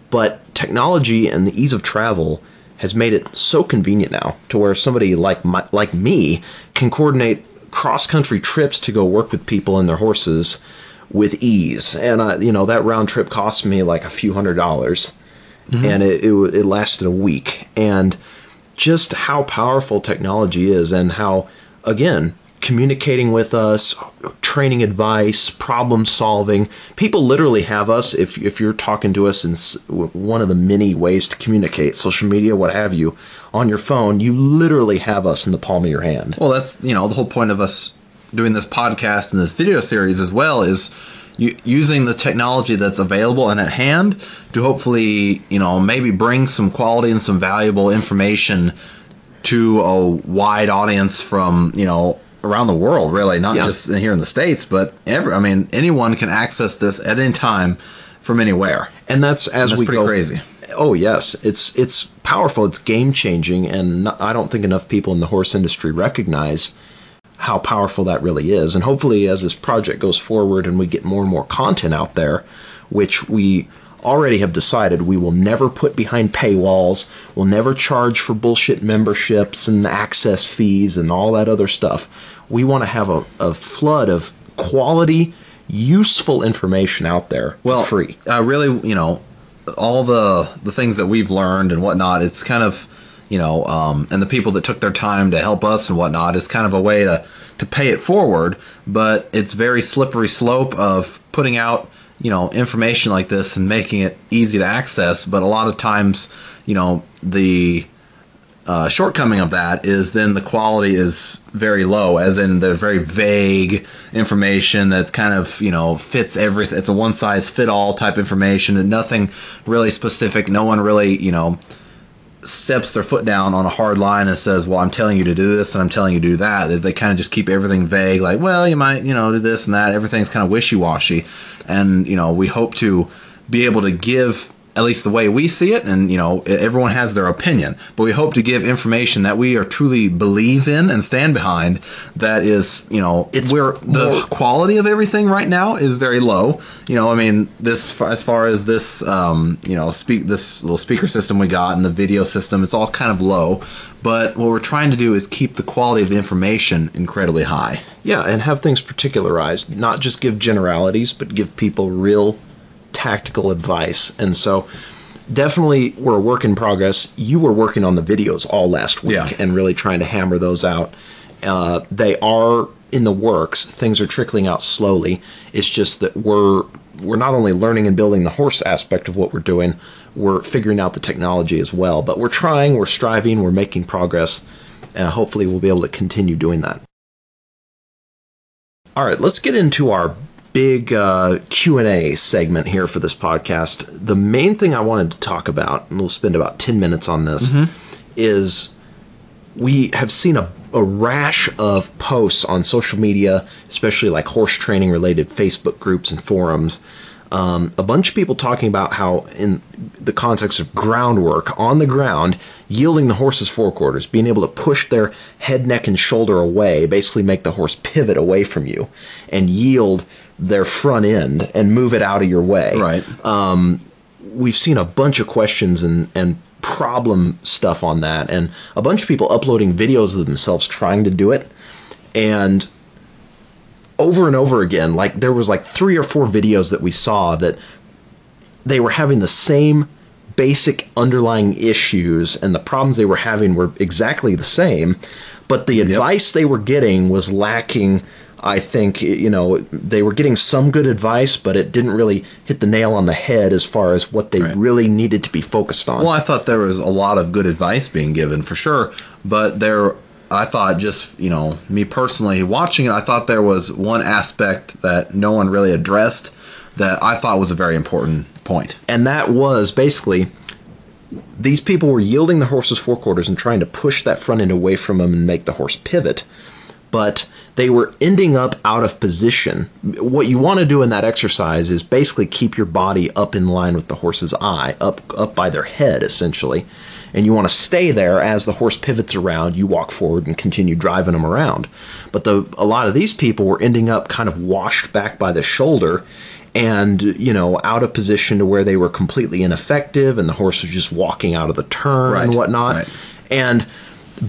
but technology and the ease of travel has made it so convenient now to where somebody like my, like me can coordinate cross country trips to go work with people and their horses with ease. And I, you know, that round trip cost me like a few hundred dollars, mm-hmm. and it, it it lasted a week. And just how powerful technology is, and how again communicating with us, training advice, problem solving. People literally have us if if you're talking to us in one of the many ways to communicate, social media, what have you, on your phone, you literally have us in the palm of your hand. Well, that's you know the whole point of us doing this podcast and this video series as well is using the technology that's available and at hand to hopefully you know maybe bring some quality and some valuable information to a wide audience from you know around the world really not Yeah. just here in the states but every i mean anyone can access this at any time from anywhere and that's as That's we pretty go crazy. Oh yes, it's it's powerful. It's game changing, and not, I don't think enough people in the horse industry recognize how powerful that really is. And hopefully, as this project goes forward and we get more and more content out there, which we already have decided we will never put behind paywalls, we'll never charge for bullshit memberships and access fees and all that other stuff. We want to have a, a flood of quality, useful information out there for well, free. Uh, really, you know, all the the things that we've learned and whatnot. It's kind of, you know, um, and the people that took their time to help us and whatnot is kind of a way to to pay it forward. But it's very slippery slope of putting out, you know, information like this and making it easy to access. But a lot of times, you know, the uh, shortcoming of that is then the quality is very low, as in the very vague information that's kind of you know fits everything. It's a one size fit all type information and nothing really specific. No one really you know steps their foot down on a hard line and says, "Well, I'm telling you to do this and I'm telling you to do that." They, they kind of just keep everything vague, like, "Well, you might you know do this and that." Everything's kind of wishy washy, and you know we hope to be able to give at least the way we see it and you know everyone has their opinion. But we hope to give information that we are truly believe in and stand behind that is you know It's where the more- quality of everything right now is very low. You know i mean this as far as this um, you know speak this little speaker system we got and the video system it's all kind of low. But what we're trying to do is keep the quality of the information incredibly high. Yeah, and have things particularized, not just give generalities, but give people real tactical advice. And so, definitely, we're a work in progress. You were working on the videos all last week Yeah. and really trying to hammer those out. Uh, they are in the works. Things are trickling out slowly. It's just that we're we're not only learning and building the horse aspect of what we're doing, we're figuring out the technology as well. But we're trying, we're striving, we're making progress. And hopefully, we'll be able to continue doing that. All right, let's get into our big uh, Q&A segment here for this podcast. The main thing I wanted to talk about, and we'll spend about 10 minutes on this, is we have seen a, a rash of posts on social media, especially like horse training related Facebook groups and forums, um, a bunch of people talking about how, in the context of groundwork on the ground, yielding the horse's forequarters, being able to push their head, neck, and shoulder away, basically make the horse pivot away from you, and yield their front end and move it out of your way. Right. We've seen a bunch of questions and and problem stuff on that, and a bunch of people uploading videos of themselves trying to do it, and over and over again like there was like three or four videos that we saw that they were having the same basic underlying issues and the problems they were having were exactly the same but the advice they were getting was lacking i think you know they were getting some good advice but it didn't really hit the nail on the head as far as what they Right. really needed to be focused on Well, I thought there was a lot of good advice being given for sure, but there, I thought just you know me personally watching it, I thought there was one aspect that no one really addressed that I thought was a very important and that was basically these people were yielding the horse's forequarters and trying to push that front end away from him and make the horse pivot but they were ending up out of position. What you want to do in that exercise is basically keep your body up in line with the horse's eye up up by their head essentially and you want to stay there as the horse pivots around you walk forward and continue driving them around but the a lot of these people were ending up kind of washed back by the shoulder and you know out of position to where they were completely ineffective and the horse was just walking out of the turn and whatnot right. and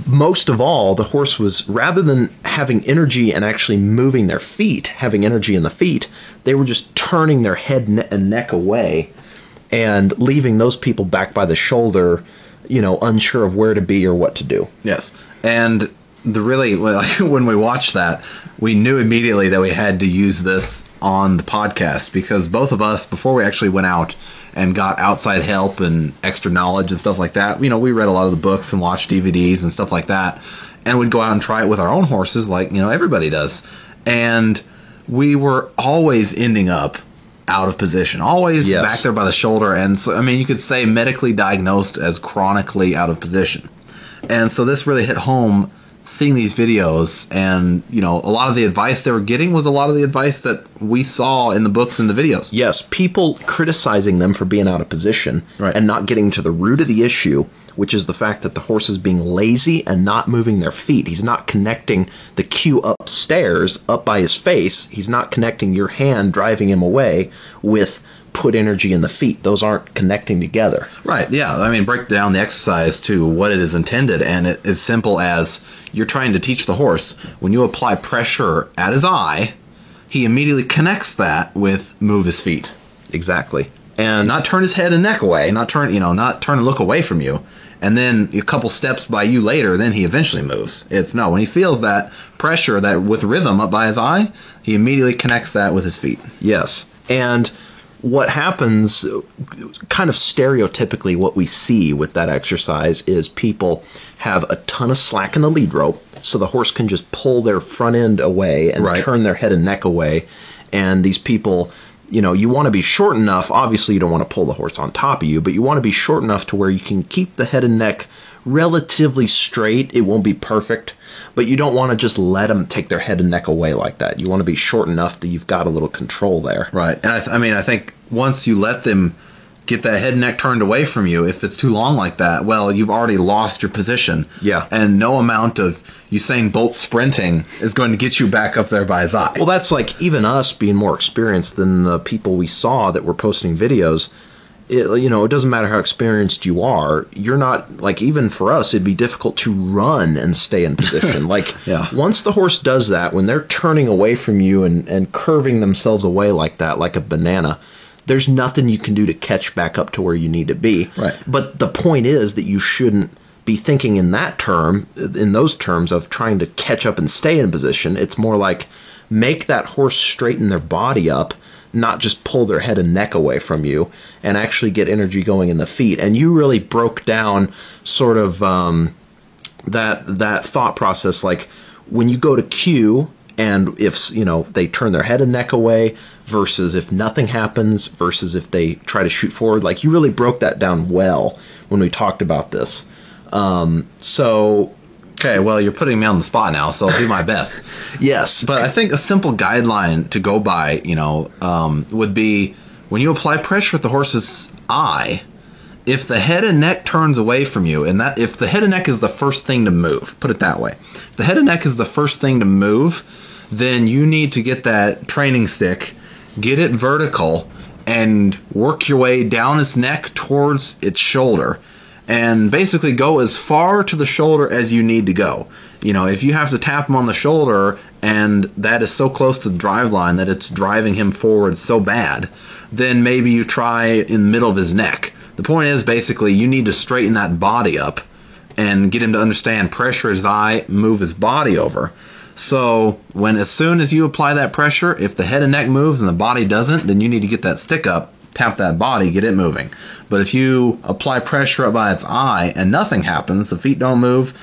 most of all the horse was rather than having energy and actually moving their feet having energy in the feet they were just turning their head and neck away and leaving those people back by the shoulder you know unsure of where to be or what to do. Yes, and the really (laughs) like when we watched that, we knew immediately that we had to use this on the podcast because both of us, before we actually went out and got outside help and extra knowledge and stuff like that, you know, we read a lot of the books and watched DVDs and stuff like that, and we'd go out and try it with our own horses, like you know everybody does, and we were always ending up out of position, always Yes. back there by the shoulder, and so I mean, you could say medically diagnosed as chronically out of position. And so this really hit home seeing these videos and you know a lot of the advice they were getting was a lot of the advice that we saw in the books and the videos. Yes, people criticizing them for being out of position Right. and not getting to the root of the issue, which is the fact that the horse is being lazy and not moving their feet. He's not connecting the cue upstairs, up by his face. He's not connecting your hand driving him away with put energy in the feet. Those aren't connecting together. Right, yeah. I mean, break down the exercise to what it is intended, and it is simple as you're trying to teach the horse when you apply pressure at his eye, he immediately connects that with move his feet. Exactly. And Not turn his head and neck away, not turn, you know, not turn and look away from you. And then a couple steps by you later, then he eventually moves. It's no, when he feels that pressure, that with rhythm up by his eye, he immediately connects that with his feet. Yes. And what happens, kind of stereotypically, what we see with that exercise is people have a ton of slack in the lead rope, so the horse can just pull their front end away and Right. turn their head and neck away. And these people, you know, you want to be short enough. Obviously, you don't want to pull the horse on top of you, but you want to be short enough to where you can keep the head and neck relatively straight. It won't be perfect, but you don't want to just let them take their head and neck away like that. You want to be short enough that you've got a little control there. Right. And I, th- I mean, I think once you let them get that head and neck turned away from you, if it's too long like that, well, you've already lost your position. Yeah. And no amount of Usain Bolt sprinting is going to get you back up there by his eye. Well, that's like even us being more experienced than the people we saw that were posting videos. It, you know, it doesn't matter how experienced you are. You're not like even for us, it'd be difficult to run and stay in position. (laughs) like Yeah. once the horse does that, when they're turning away from you and and curving themselves away like that, like a banana. There's nothing you can do to catch back up to where you need to be. Right. But the point is that you shouldn't be thinking in that term, in those terms of trying to catch up and stay in position. It's more like make that horse straighten their body up, not just pull their head and neck away from you, and actually get energy going in the feet. And you really broke down sort of um, that that thought process, like when you go to cue. And if you know they turn their head and neck away, versus if nothing happens, versus if they try to shoot forward, like you really broke that down well when we talked about this. Um, so okay, well, you're putting me on the spot now, so I'll do my best. (laughs) yes, But I think a simple guideline to go by, you know, um, would be when you apply pressure at the horse's eye, if the head and neck turns away from you, and that if the head and neck is the first thing to move, put it that way, if the head and neck is the first thing to move, then you need to get that training stick, get it vertical, and work your way down its neck towards its shoulder and basically go as far to the shoulder as you need to go. You know, if you have to tap him on the shoulder and that is so close to the drive line that it's driving him forward so bad, then maybe you try in the middle of his neck. The point is basically you need to straighten that body up and get him to understand pressure his eye, move his body over. So when as soon as you apply that pressure, if the head and neck moves and the body doesn't, then you need to get that stick up, tap that body, get it moving. But if you apply pressure up by its eye and nothing happens, the feet don't move,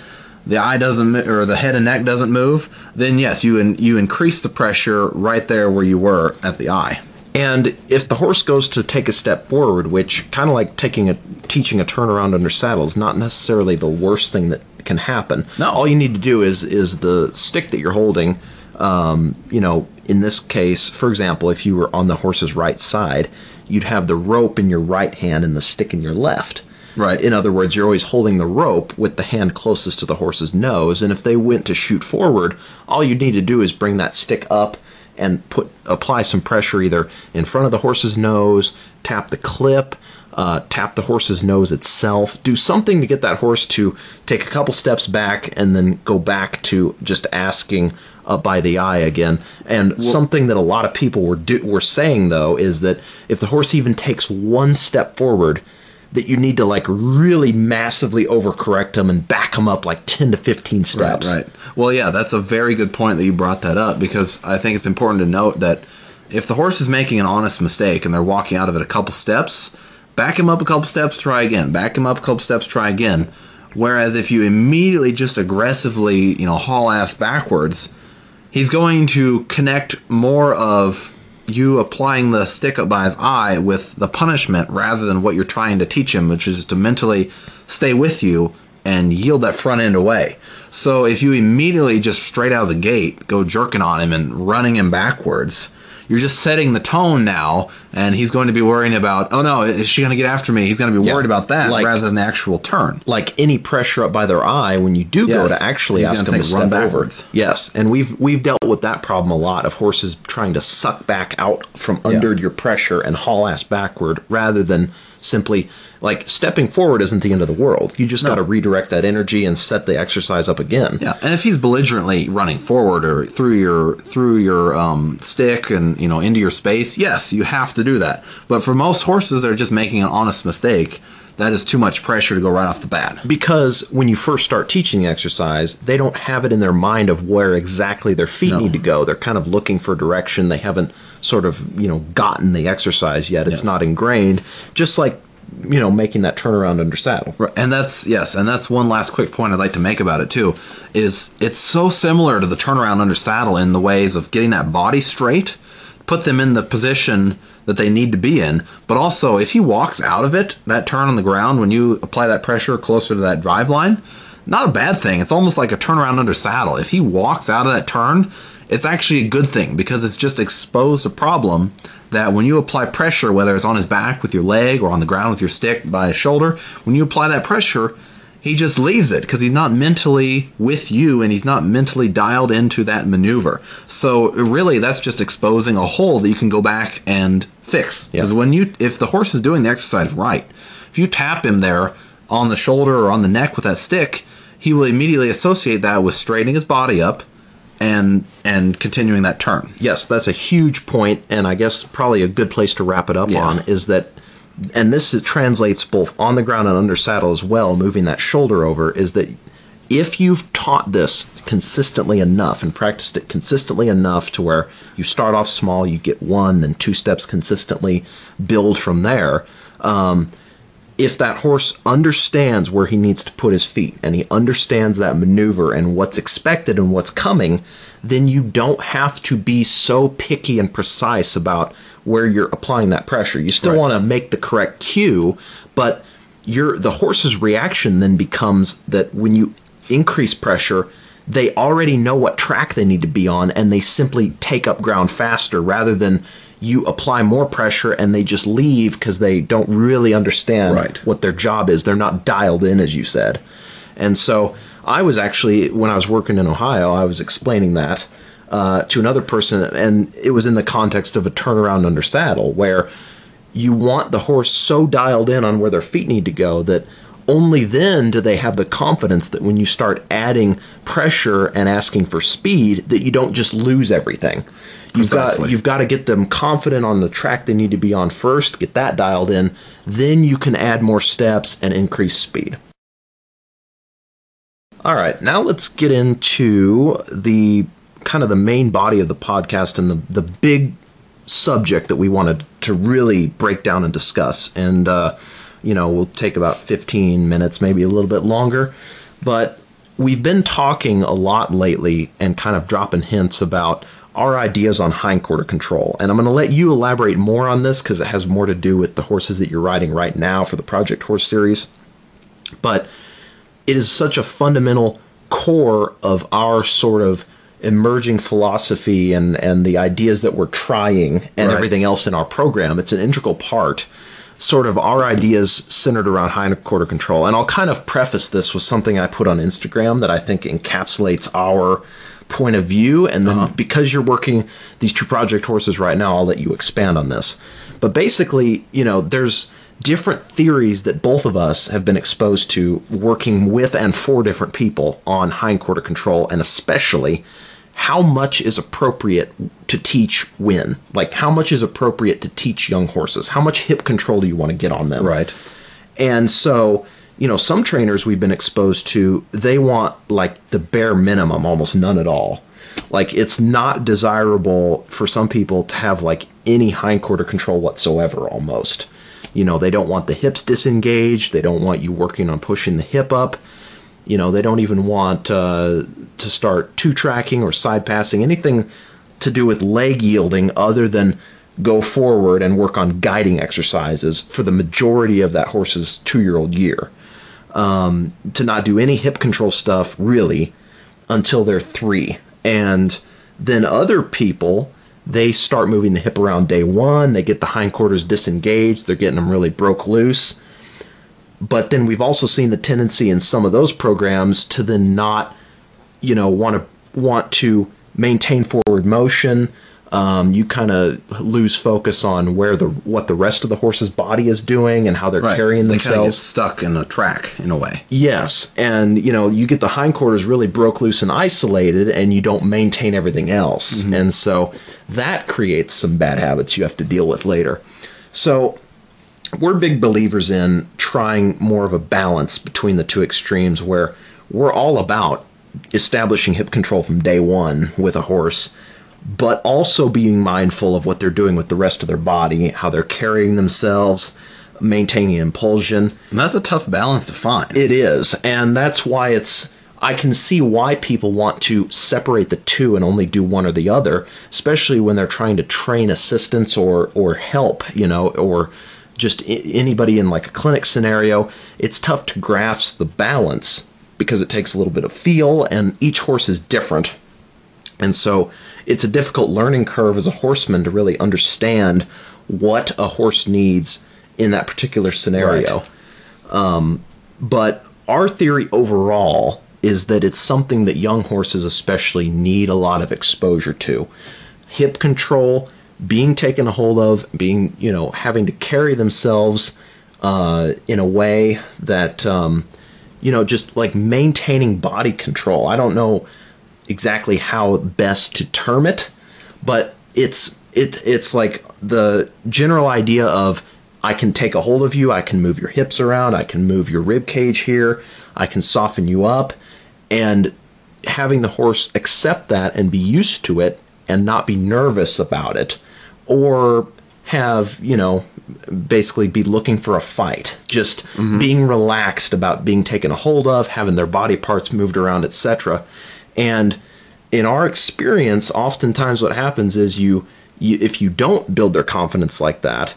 the eye doesn't or the head and neck doesn't move, then yes, you in, you increase the pressure right there where you were at the eye. And if the horse goes to take a step forward, which kind of like taking a teaching a turnaround under saddle is not necessarily the worst thing that can happen. No. all you need to do is is the stick that you're holding. Um, you know, in this case, for example, if you were on the horse's right side, you'd have the rope in your right hand and the stick in your left. Right. In other words, you're always holding the rope with the hand closest to the horse's nose, and if they went to shoot forward, all you need to do is bring that stick up and put apply some pressure either in front of the horse's nose, tap the clip, uh, tap the horse's nose itself, do something to get that horse to take a couple steps back and then go back to just asking uh, by the eye again. And something that a lot of people were do- were saying though is that if the horse even takes one step forward, that you need to like really massively overcorrect them and back them up like 10 to 15 steps. Right, right. Well, yeah, that's a very good point that you brought that up because I think it's important to note that if the horse is making an honest mistake and they're walking out of it a couple steps, back him up a couple steps, try again. Back him up a couple steps, try again. Whereas if you immediately just aggressively, you know, haul ass backwards, he's going to connect more of you applying the stick up by his eye with the punishment rather than what you're trying to teach him, which is to mentally stay with you and yield that front end away. So if you immediately just straight out of the gate go jerking on him and running him backwards, you're just setting the tone now, and he's going to be worrying about, oh no, is she going to get after me? He's going to be Yeah. worried about that Like- rather than the actual turn. like any pressure up by their eye when you do go to actually He's ask them to step over. backwards. Yes, and we've we've dealt with that problem a lot of horses trying to suck back out from under your pressure and haul ass backward rather than simply like stepping forward isn't the end of the world. You just got to redirect that energy and set the exercise up again. Yeah, and if he's belligerently running forward or through your through your um, stick and you know into your space, yes, you have to do that. But for most horses they're just making an honest mistake, that is too much pressure to go right off the bat. Because when you first start teaching the exercise, they don't have it in their mind of where exactly their feet No. need to go. They're kind of looking for direction. They haven't sort of, you know, gotten the exercise yet. It's Yes. not ingrained. Just like, you know, making that turnaround under saddle. Right, And that's yes, and that's one last quick point I'd like to make about it too. Is it's so similar to the turnaround under saddle in the ways of getting that body straight, put them in the position that they need to be in, but also if he walks out of it, that turn on the ground when you apply that pressure closer to that drive line, not a bad thing. It's almost like a turnaround under saddle. If he walks out of that turn, it's actually a good thing because it's just exposed a problem that when you apply pressure, whether it's on his back with your leg or on the ground with your stick by his shoulder, when you apply that pressure, he just leaves it because he's not mentally with you and he's not mentally dialed into that maneuver. So really, that's just exposing a hole that you can go back and fix. Because when you, if the horse is doing the exercise right, if you tap him there on the shoulder or on the neck with that stick, he will immediately associate that with straightening his body up and and continuing that turn. Yes, that's a huge point, and I guess probably a good place to wrap it up Yeah. on is that, and this is, translates both on the ground and under saddle as well, moving that shoulder over, is that if you've taught this consistently enough and practiced it consistently enough to where you start off small, you get one, then two steps consistently, build from there. Um, if that horse understands where he needs to put his feet and he understands that maneuver and what's expected and what's coming, then you don't have to be so picky and precise about where you're applying that pressure. You still Right. want to make the correct cue, but your the horse's reaction then becomes that when you increase pressure, they already know what track they need to be on and they simply take up ground faster rather than you apply more pressure and they just leave because they don't really understand Right. what their job is. They're not dialed in, as you said. And so I was actually, when I was working in Ohio, I was explaining that uh, to another person, and it was in the context of a turnaround under saddle where you want the horse so dialed in on where their feet need to go that only then do they have the confidence that when you start adding pressure and asking for speed that you don't just lose everything. You've got you've got to get them confident on the track they need to be on first get that dialed in then you can add more steps and increase speed. All right, now let's get into the kind of the main body of the podcast and the, the big subject that we wanted to really break down and discuss. And, uh, you know, we'll take about 15 minutes, maybe a little bit longer. But we've been talking a lot lately and kind of dropping hints about our ideas on hindquarter control. And I'm going to let you elaborate more on this because it has more to do with the horses that you're riding right now for the Project Horse series. But it is such a fundamental core of our sort of emerging philosophy and and the ideas that we're trying and Right. everything else in our program it's an integral part sort of our ideas centered around hindquarter control. And I'll kind of preface this with something I put on Instagram that I think encapsulates our point of view. And then uh-huh. because you're working these two project horses right now I'll let you expand on this. But basically you know there's different theories that both of us have been exposed to working with and for different people on hindquarter control and especially how much is appropriate to teach when like how much is appropriate to teach young horses how much hip control do you want to get on them Right. and so, you know, some trainers we've been exposed to, they want like the bare minimum, almost none at all. Like it's not desirable for some people to have like any hindquarter control whatsoever almost. You know, they don't want the hips disengaged, they don't want you working on pushing the hip up. You know, they don't even want uh, to start two tracking or side passing, anything to do with leg yielding other than go forward and work on guiding exercises for the majority of that horse's two year old year. Um, to not do any hip control stuff really until they're three. And then other people, they start moving the hip around day one, they get the hindquarters disengaged, they're getting them really broke loose but then we've also seen the tendency in some of those programs to then not you know want to want to maintain forward motion um, you kind of lose focus on where the what the rest of the horse's body is doing and how they're Right. carrying they themselves stuck in a track in a way. Yes, and you know, you get the hindquarters really broke loose and isolated, and you don't maintain everything else, and so that creates some bad habits you have to deal with later. So, we're big believers in trying more of a balance between the two extremes, where we're all about establishing hip control from day one with a horse, but also being mindful of what they're doing with the rest of their body, how they're carrying themselves, maintaining impulsion. And that's a tough balance to find. It is, and that's why it's. I can see why people want to separate the two and only do one or the other, especially when they're trying to train assistants or or help, you know, or just I- anybody in like a clinic scenario. It's tough to grasp the balance because it takes a little bit of feel, and each horse is different. And so it's a difficult learning curve as a horseman to really understand what a horse needs in that particular scenario. Um, but our theory overall is that it's something that young horses especially need a lot of exposure to. Hip control, being taken a hold of, being, you know, having to carry themselves uh, in a way that, um, you know, just like maintaining body control. I don't know exactly how best to term it, but it's it it's like the general idea of I can take a hold of you, I can move your hips around, I can move your rib cage here, I can soften you up, and having the horse accept that and be used to it and not be nervous about it or have, you know, basically be looking for a fight. Just being relaxed about being taken a hold of, having their body parts moved around, etc. And in our experience, oftentimes what happens is you, you if you don't build their confidence like that,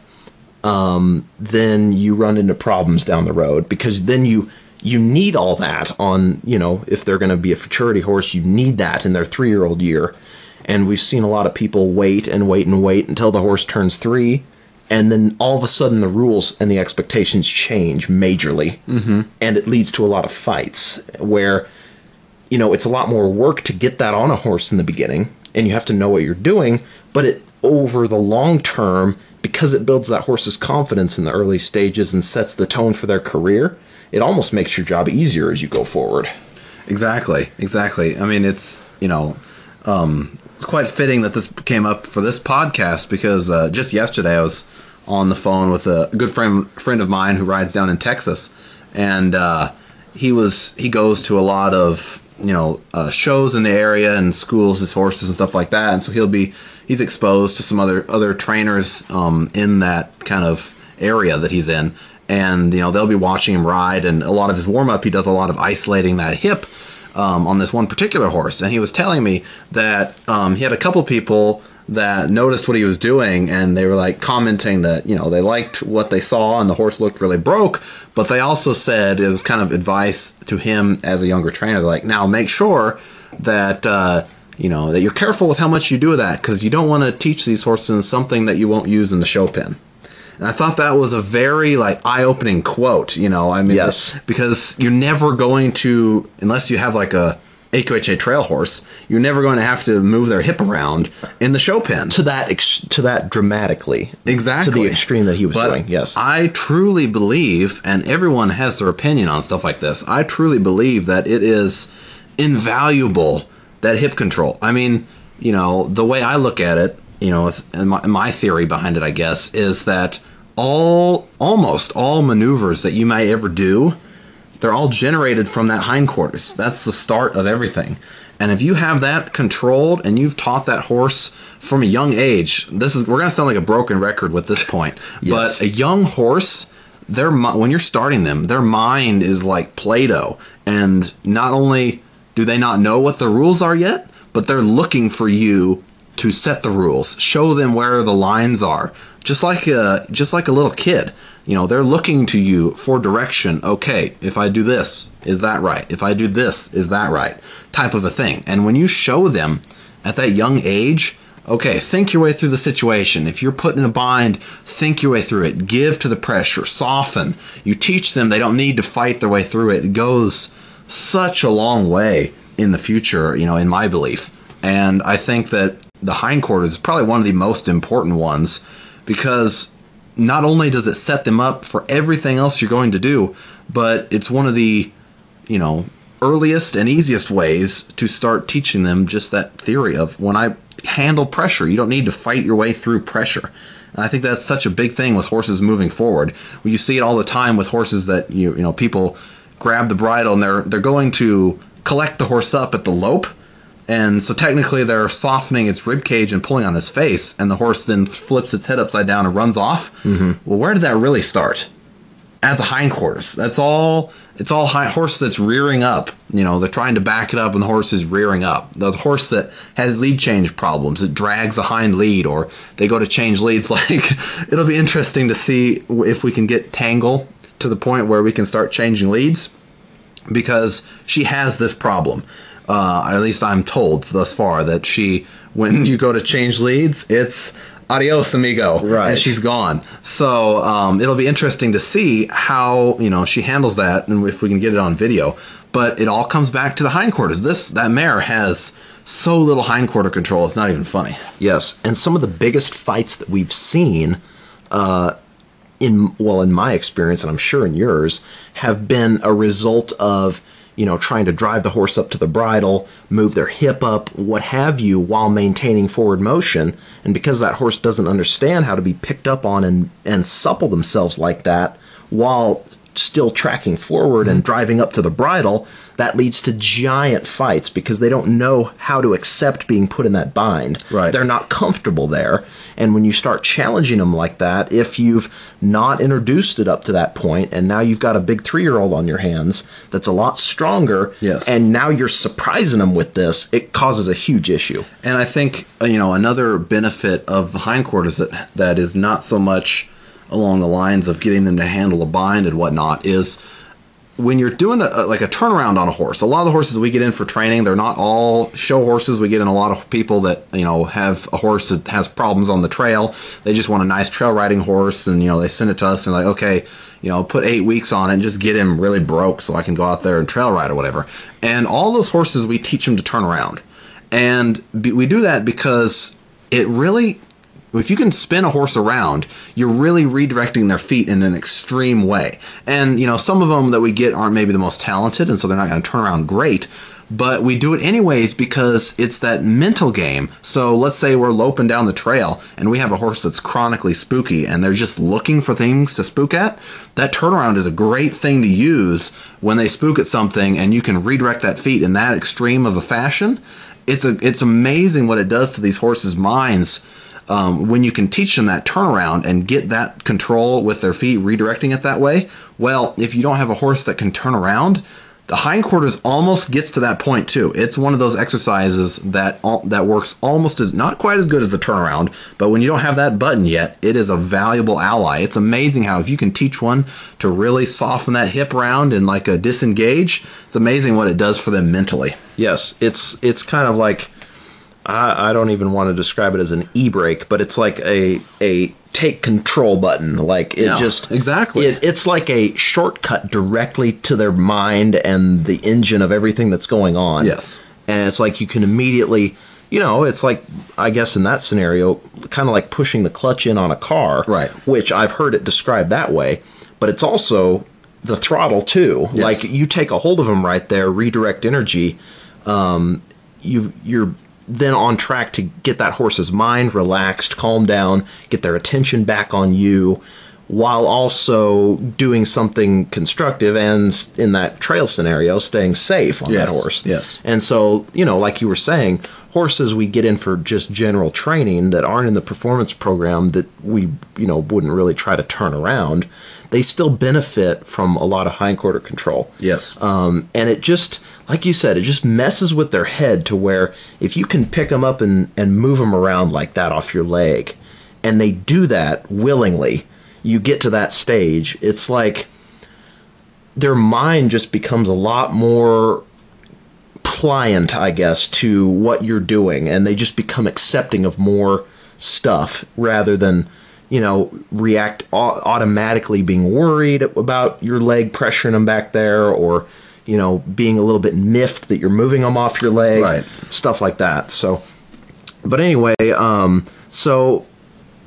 um, then you run into problems down the road because then you you need all that on you know if they're going to be a futurity horse you need that in their three year old year And we've seen a lot of people wait and wait and wait until the horse turns three, and then all of a sudden the rules and the expectations change majorly, mm-hmm. and it leads to a lot of fights where, you know, it's a lot more work to get that on a horse in the beginning, and you have to know what you're doing, but it over the long term because it builds that horse's confidence in the early stages and sets the tone for their career, it almost makes your job easier as you go forward. Exactly, exactly. I mean, it's you know, um, it's quite fitting that this came up for this podcast because uh, just yesterday I was on the phone with a good friend friend of mine who rides down in Texas, and uh, he was he goes to a lot of you know uh, shows in the area and schools his horses and stuff like that, and so he'll be he's exposed to some other other trainers um, in that kind of area that he's in, and you know they'll be watching him ride. And a lot of his warm up, he does a lot of isolating that hip um, on this one particular horse. And he was telling me that um, he had a couple people that noticed what he was doing and they were like commenting that you know they liked what they saw and the horse looked really broke but they also said it was kind of advice to him as a younger trainer like now make sure that uh, you know that you're careful with how much you do of that because you don't want to teach these horses something that you won't use in the show pen and I thought that was a very like eye-opening quote. You know, I mean, yes, because you're never going to unless you have like a AQHA trail horse, you're never going to have to move their hip around in the show pen to that ex- to that dramatically, exactly to the extreme that he was but doing. Yes, I truly believe, and everyone has their opinion on stuff like this. I truly believe that it is invaluable that hip control. I mean, you know, the way I look at it, you know, and my, my theory behind it, I guess, is that all almost all maneuvers that you might ever do, they're all generated from that hindquarters. That's the start of everything. And if you have that controlled and you've taught that horse from a young age, this is we're gonna sound like a broken record with this point. Yes. But a young horse, their when you're starting them, their mind is like Play-Doh, and not only do they not know what the rules are yet, but they're looking for you to set the rules, show them where the lines are, just like a just like a little kid. You know, they're looking to you for direction. Okay, if I do this, is that right? If I do this, is that right? Type of a thing. And when you show them at that young age, okay, think your way through the situation. If you're put in a bind, think your way through it. Give to the pressure, soften. You teach them they don't need to fight their way through it. It goes such a long way in the future, you know, in my belief. And I think that the hindquarters is probably one of the most important ones because not only does it set them up for everything else you're going to do, but it's one of the, you know, earliest and easiest ways to start teaching them just that theory of when I handle pressure, you don't need to fight your way through pressure. And I think that's such a big thing with horses moving forward. You see it all the time with horses that you you know people grab the bridle and they're they're going to collect the horse up at the lope. And so technically they're softening its rib cage and pulling on his face, and the horse then flips its head upside down and runs off. Mm-hmm. Well, where did that really start? At the hindquarters. That's all. It's all high, horse that's rearing up. You know, they're trying to back it up, and the horse is rearing up. The horse that has lead change problems, it drags a hind lead, or they go to change leads. (laughs) Like, it'll be interesting to see if we can get Tangle to the point where we can start changing leads because she has this problem. Uh, at least I'm told thus far that she, when (laughs) you go to change leads, it's adios amigo, Right. and she's gone. So um, it'll be interesting to see how you know she handles that, and if we can get it on video. But it all comes back to the hindquarters. This that mare has so little hindquarter control; it's not even funny. Yes, and some of the biggest fights that we've seen, uh, in well, in my experience, and I'm sure in yours, have been a result of you know trying to drive the horse up to the bridle, move their hip up, what have you, while maintaining forward motion. And because that horse doesn't understand how to be picked up on and and supple themselves like that, while still tracking forward and driving up to the bridle, that leads to giant fights because they don't know how to accept being put in that bind. Right. They're not comfortable there. And when you start challenging them like that, if you've not introduced it up to that point and now you've got a big three year old on your hands that's a lot stronger, Yes. and now you're surprising them with this, it causes a huge issue. And I think uh, you know another benefit of the hindquarters that that is not so much along the lines of getting them to handle a bind and whatnot is when you're doing a, like a turnaround on a horse, a lot of the horses we get in for training, they're not all show horses. We get in a lot of people that you know have a horse that has problems on the trail. They just want a nice trail riding horse, and you know they send it to us and like, okay, you know, put eight weeks on it and just get him really broke so I can go out there and trail ride or whatever. And all those horses we teach them to turn around, and we do that because it really if you can spin a horse around, you're really redirecting their feet in an extreme way. And you know, some of them that we get aren't maybe the most talented, and so they're not going to turn around great. But we do it anyways because it's that mental game. So let's say we're loping down the trail and we have a horse that's chronically spooky and they're just looking for things to spook at. That turnaround is a great thing to use when they spook at something and you can redirect that feet in that extreme of a fashion. It's a it's amazing what it does to these horses' minds um, when you can teach them that turnaround and get that control with their feet, redirecting it that way, well, if you don't have a horse that can turn around, the hindquarters almost gets to that point too. It's one of those exercises that that works almost as not quite as good as the turnaround, but when you don't have that button yet, it is a valuable ally. It's amazing how if you can teach one to really soften that hip round and like a disengage, it's amazing what it does for them mentally. Yes, it's it's kind of like I, I don't even want to describe it as an e-brake, but it's like a a take control button. Like it Yeah, just exactly. It, it's like a shortcut directly to their mind and the engine of everything that's going on. Yes. and it's like you can immediately. You know, it's like I guess in that scenario, kind of like pushing the clutch in on a car, Right. Which I've heard it described that way, but it's also the throttle too. Yes. Like you take a hold of them right there, redirect energy, um, you you're then on track to get that horse's mind relaxed, calm down, get their attention back on you, while also doing something constructive and in that trail scenario, staying safe on Yes, that horse. yes. And so, you know, like you were saying, horses we get in for just general training that aren't in the performance program that we, you know, wouldn't really try to turn around, they still benefit from a lot of hindquarter control. Yes. Um, and it just, like you said, it just messes with their head to where if you can pick them up and, and move them around like that off your leg, and they do that willingly, you get to that stage, it's like their mind just becomes a lot more pliant, I guess, to what you're doing, and they just become accepting of more stuff rather than, you know, react automatically being worried about your leg pressuring them back there or, you know, being a little bit miffed that you're moving them off your leg, Right. stuff like that. So, but anyway, um, so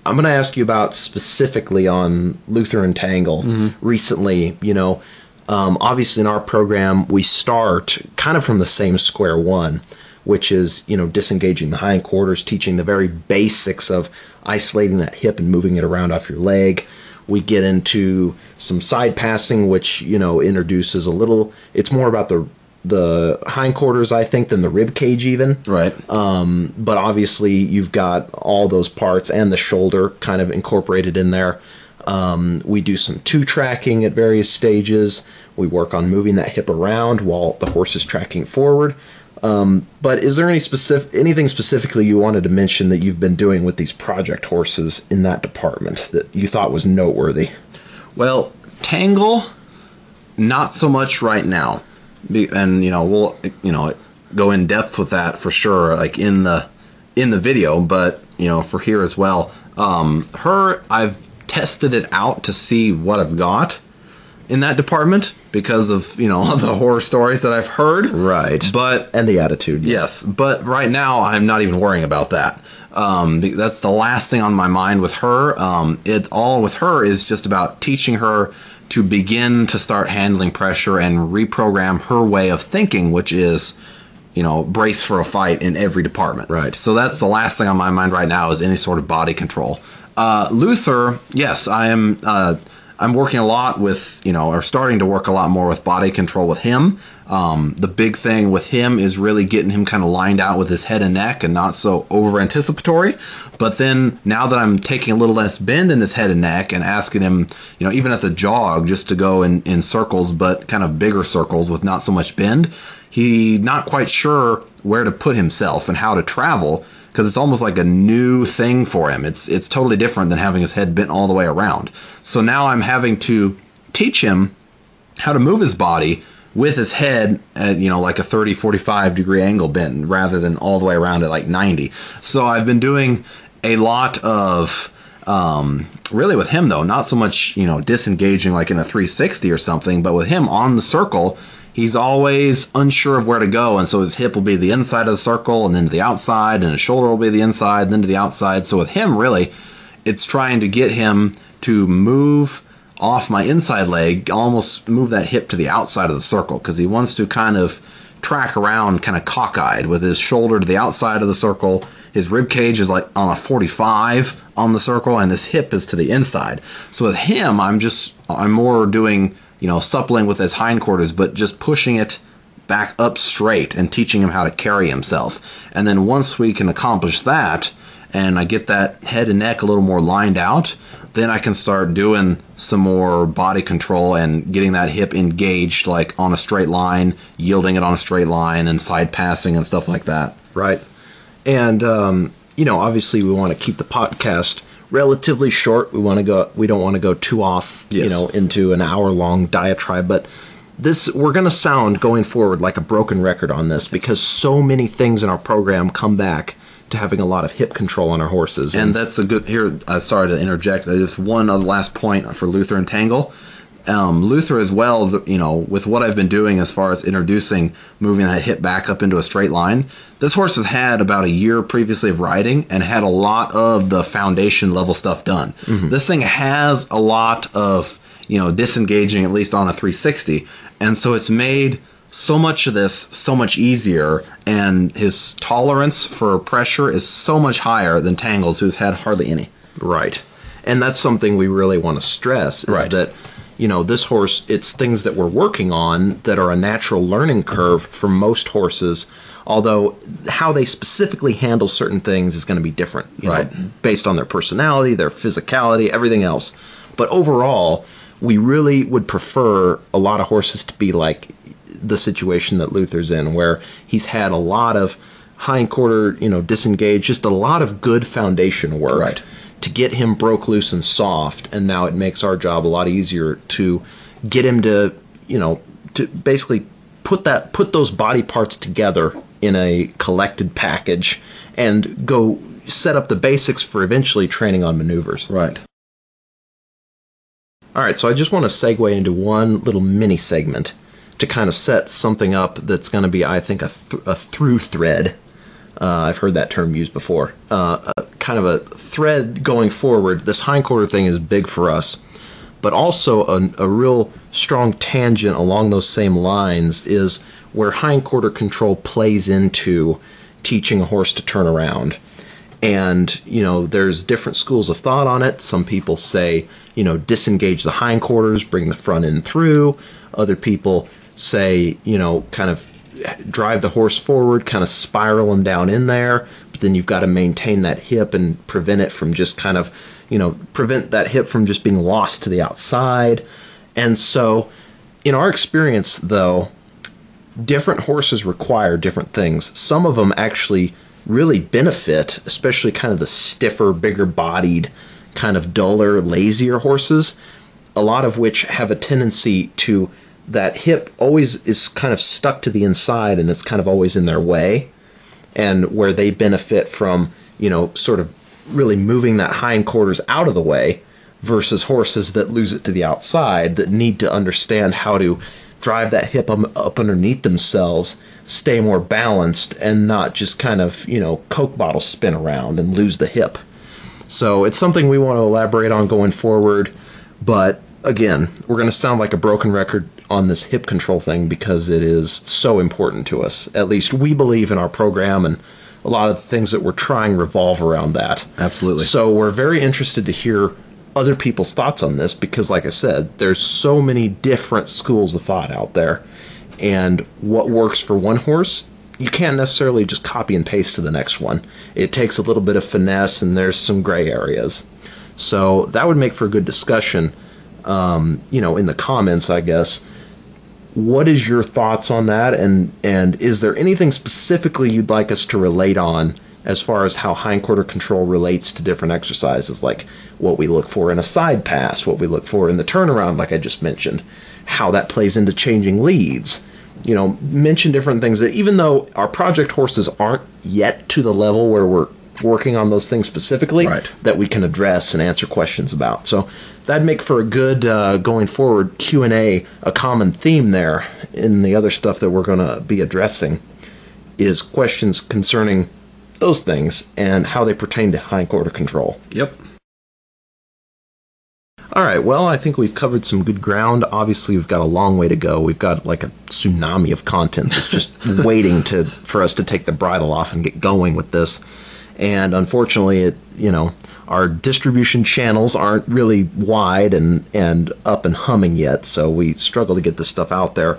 I'm going to ask you about specifically on Luther and Tangle. Recently, you know, um, obviously in our program we start kind of from the same square one, which is you know disengaging the hindquarters, teaching the very basics of isolating that hip and moving it around off your leg. We get into some side passing, which you know introduces a little. It's more about the the hindquarters, I think, than the rib cage even right. um, but obviously you've got all those parts and the shoulder kind of incorporated in there. Um, we do some two tracking at various stages. We work on moving that hip around while the horse is tracking forward. Um, but is there any specific anything specifically you wanted to mention that you've been doing with these project horses in that department that you thought was noteworthy? Well, Tangle, not so much right now, and you know we'll you know go in depth with that for sure, like in the in the video, but you know for here as well. Um, her, I've tested it out to see what I've got in that department because of you know (laughs) the horror stories that I've heard. Right. but And the attitude. Yes, but right now I'm not even worrying about that. Um, that's the last thing on my mind with her. Um, it all with her is just about teaching her to begin to start handling pressure and reprogram her way of thinking, which is, you know, brace for a fight in every department. Right. So that's the last thing on my mind right now is any sort of body control. Uh, Luther, yes, I am. Uh, I'm working a lot with, you know, or starting to work a lot more with body control with him. Um, the big thing with him is really getting him kind of lined out with his head and neck and not so over anticipatory. But then now that I'm taking a little less bend in his head and neck and asking him, you know, even at the jog, just to go in, in circles, but kind of bigger circles with not so much bend, he not quite sure where to put himself and how to travel because it's almost like a new thing for him. It's it's totally different than having his head bent all the way around. So now I'm having to teach him how to move his body with his head at you know like a 30 45 degree angle bent rather than all the way around at like 90 so i've been doing a lot of um, really with him though not so much you know disengaging like in a 360 or something but with him on the circle he's always unsure of where to go and so his hip will be the inside of the circle and then to the outside and his shoulder will be the inside and then to the outside. So with him really it's trying to get him to move off my inside leg, almost move that hip to the outside of the circle because he wants to kind of track around kind of cockeyed with his shoulder to the outside of the circle. His rib cage is like on a 45 on the circle and his hip is to the inside. So with him, I'm just I'm more doing, you know, suppling with his hindquarters but just pushing it back up straight and teaching him how to carry himself. And then once we can accomplish that and I get that head and neck a little more lined out, then I can start doing some more body control and getting that hip engaged, like on a straight line, yielding it on a straight line, and side passing and stuff like that. Right. And, um, you know, obviously we want to keep the podcast relatively short. We want to go, we don't want to go too off, yes. you know, into an hour long diatribe, but this we're going to sound going forward like a broken record on this because so many things in our program come back to having a lot of hip control on our horses. And, and that's a good here. Uh, sorry to interject. Just one other last point for Luther and Tangle. Um, Luther as well, you know, with what I've been doing as far as introducing moving that hip back up into a straight line, this horse has had about a year previously of riding and had a lot of the foundation level stuff done. Mm-hmm. This thing has a lot of, you know, disengaging at least on a 360. And so it's made so much of this so much easier and his tolerance for pressure is so much higher than Tangles who's had hardly any. Right. And that's something we really want to stress is right. that you know this horse it's things that we're working on that are a natural learning curve for most horses although how they specifically handle certain things is going to be different right know, based on their personality their physicality everything else but overall we really would prefer a lot of horses to be like the situation that Luther's in, where he's had a lot of hindquarter, you know, disengaged, just a lot of good foundation work right. to get him broke loose and soft. And now it makes our job a lot easier to get him to, you know, to basically put that put those body parts together in a collected package and go set up the basics for eventually training on maneuvers. Right. All right, so I just want to segue into one little mini segment to kind of set something up that's going to be, I think, a, th- a through thread. Uh, I've heard that term used before. Uh, a, kind of a thread going forward. This hindquarter thing is big for us, but also a, a real strong tangent along those same lines is where hindquarter control plays into teaching a horse to turn around. And, you know, there's different schools of thought on it. Some people say, you know, disengage the hindquarters, bring the front end through. Other people say, you know, kind of drive the horse forward, kind of spiral him down in there, but then you've got to maintain that hip and prevent it from just kind of, you know, prevent that hip from just being lost to the outside. And so, in our experience, though, different horses require different things. Some of them actually really benefit, especially kind of the stiffer, bigger bodied, kind of duller, lazier horses, a lot of which have a tendency to that hip always is kind of stuck to the inside and it's kind of always in their way. And where they benefit from you know sort of really moving that hindquarters out of the way versus horses that lose it to the outside that need to understand how to drive that hip um, up underneath themselves stay more balanced and not just kind of you know coke bottle spin around and lose the hip. So it's something we want to elaborate on going forward but again, we're going to sound like a broken record on this hip control thing because it is so important to us. At least we believe in our program and a lot of the things that we're trying revolve around that. Absolutely. So we're very interested to hear other people's thoughts on this because like I said, there's so many different schools of thought out there. And what works for one horse, you can't necessarily just copy and paste to the next one. It takes a little bit of finesse and there's some gray areas. So that would make for a good discussion um, you know, in the comments, I guess. What is your thoughts on that, and and is there anything specifically you'd like us to relate on as far as how hindquarter control relates to different exercises, like what we look for in a side pass, what we look for in the turnaround, like I just mentioned? how that plays into changing leads. You know, mention different things that even though our project horses aren't yet to the level where we're working on those things specifically, Right. that we can address and answer questions about. So that'd make for a good uh, going forward Q and A, a common theme there in the other stuff that we're going to be addressing is questions concerning those things and how they pertain to hindquarter control. Yep. All right, well, I think we've covered some good ground. Obviously, we've got a long way to go. We've got like a tsunami of content that's just (laughs) waiting to for us to take the bridle off and get going with this. And unfortunately, it you know our distribution channels aren't really wide and and up and humming yet, so we struggle to get this stuff out there.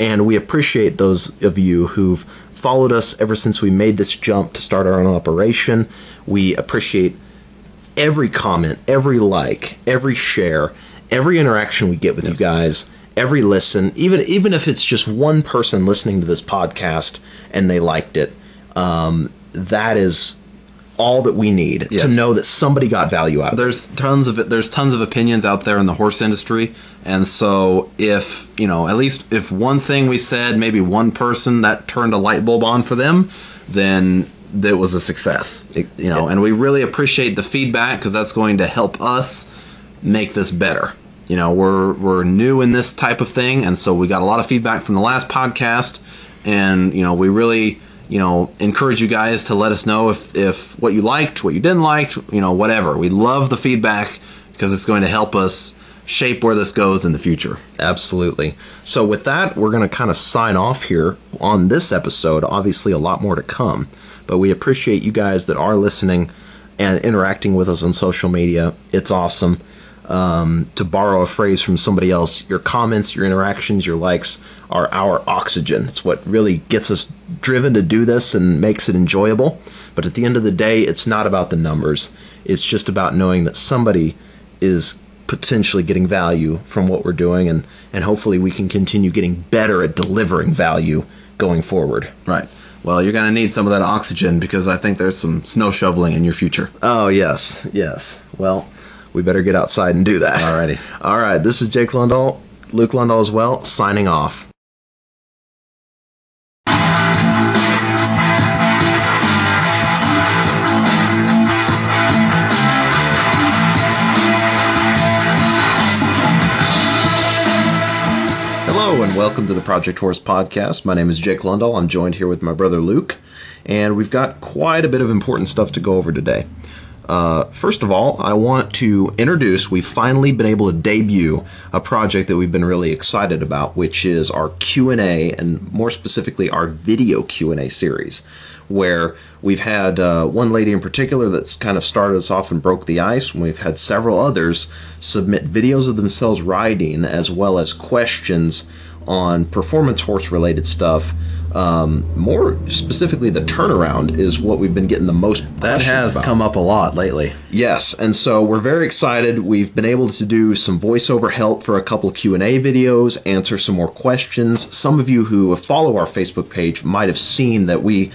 And we appreciate those of you who've followed us ever since we made this jump to start our own operation. We appreciate every comment, every like, every share, every interaction we get with Yes. you guys, every listen, even even if it's just one person listening to this podcast and they liked it, um, that is all that we need Yes. to know that somebody got value out of it. there's tons of it there's tons of opinions out there in the horse industry and so if you know at least if one thing we said maybe one person that turned a light bulb on for them then that was a success It- you know yeah. and we really appreciate the feedback because that's going to help us make this better you know we're we're new in this type of thing and so we got a lot of feedback from the last podcast and you know we really you know encourage you guys to let us know if if what you liked what you didn't like you know whatever we love the feedback because it's going to help us shape where this goes in the future Absolutely. So, with that, we're going to kind of sign off here on this episode. Obviously, a lot more to come, but we appreciate you guys that are listening and interacting with us on social media. It's awesome. Um, to borrow a phrase from somebody else, your comments, your interactions, your likes are our oxygen. It's what really gets us driven to do this and makes it enjoyable. But at the end of the day, it's not about the numbers. It's just about knowing that somebody is potentially getting value from what we're doing and and hopefully we can continue getting better at delivering value going forward. right well you're going to need some of that oxygen because i think there's some snow shoveling in your future Oh, yes. Yes. Well, we better get outside and do that. Alrighty. (laughs) All right. This is Jake Lundahl, Luke Lundahl as well, signing off. Hello and welcome to the Project Horse podcast. My name is Jake Lundahl. I'm joined here with my brother Luke, and we've got quite a bit of important stuff to go over today. Uh, first of all, I want to introduce. We've finally been able to debut a project that we've been really excited about, which is our Q and more specifically, our video Q and A series, where we've had uh, one lady in particular that's kind of started us off and broke the ice, and we've had several others submit videos of themselves riding as well as questions on performance horse related stuff. Um, more specifically, the turnaround is what we've been getting the most. that has about. come up a lot lately Yes, and so we're very excited. We've been able to do some voiceover help for a couple Q and A videos, answer some more questions. Some of you who follow our Facebook page might have seen that we,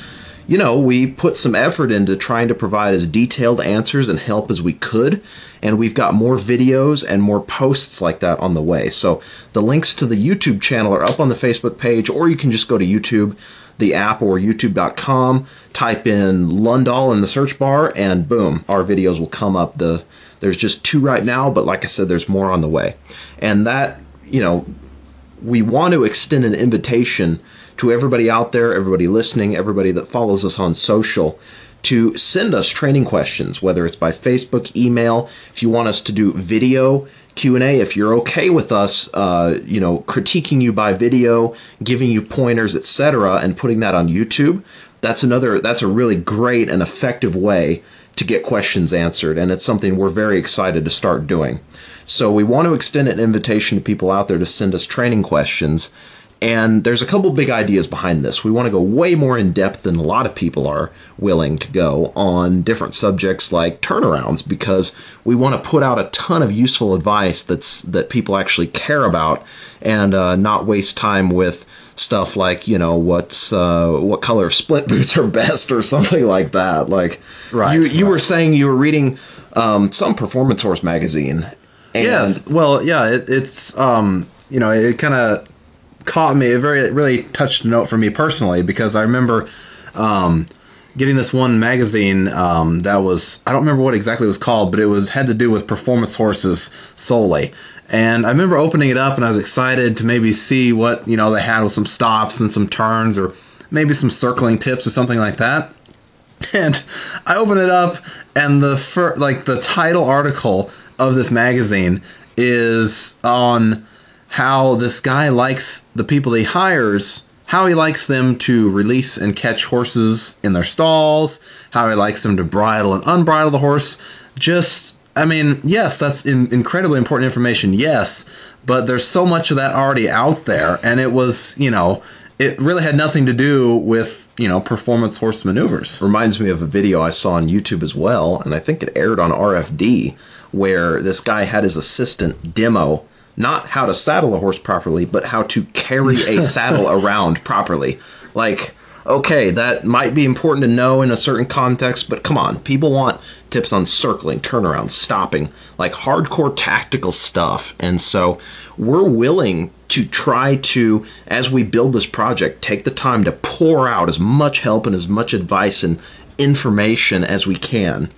you know, we put some effort into trying to provide as detailed answers and help as we could, and we've got more videos and more posts like that on the way. So the links to the YouTube channel are up on the Facebook page, or you can just go to YouTube the app or youtube.com type in lundahl in the search bar and boom our videos will come up the there's just two right now but like i said there's more on the way and that you know we want to extend an invitation to everybody out there everybody listening everybody that follows us on social to send us training questions whether it's by facebook email. If you want us to do video q&a if you're okay with us uh, you know critiquing you by video giving you pointers etc and putting that on youtube that's another that's a really great and effective way to get questions answered and it's something we're very excited to start doing. So we want to extend an invitation to people out there to send us training questions and there's a couple big ideas behind this. We want to go way more in depth than a lot of people are willing to go on different subjects like turnarounds because we want to put out a ton of useful advice that's that people actually care about and uh, not waste time with stuff like you know what's uh, what color of split (laughs) boots are best or something like that. Like Right, you you right. were saying you were reading um, some performance horse magazine. And yes well yeah it, it's um you know, it kind of caught me. It very really touched a note for me personally because I remember um, getting this one magazine um, that was I don't remember what exactly it was called, but it was had to do with performance horses solely. And I remember opening it up and I was excited to maybe see what you know they had with some stops and some turns or maybe some circling tips or something like that. (laughs) And I open it up and the fir- like the title article of this magazine is on how this guy likes the people he hires, how he likes them to release and catch horses in their stalls, how he likes them to bridle and unbridle the horse. Just, I mean, yes, that's in- incredibly important information, yes, but there's so much of that already out there, and it was, you know, it really had nothing to do with, you know, performance horse maneuvers. reminds me of a video I saw on YouTube as well, and I think it aired on RFD, where this guy had his assistant demo not how to saddle a horse properly, but how to carry a (laughs) saddle around properly. Like, okay, that might be important to know in a certain context, but come on, people want tips on circling, turnaround, stopping, like hardcore tactical stuff. And so we're willing to try to, as we build this project, take the time to pour out as much help and as much advice and information as we can.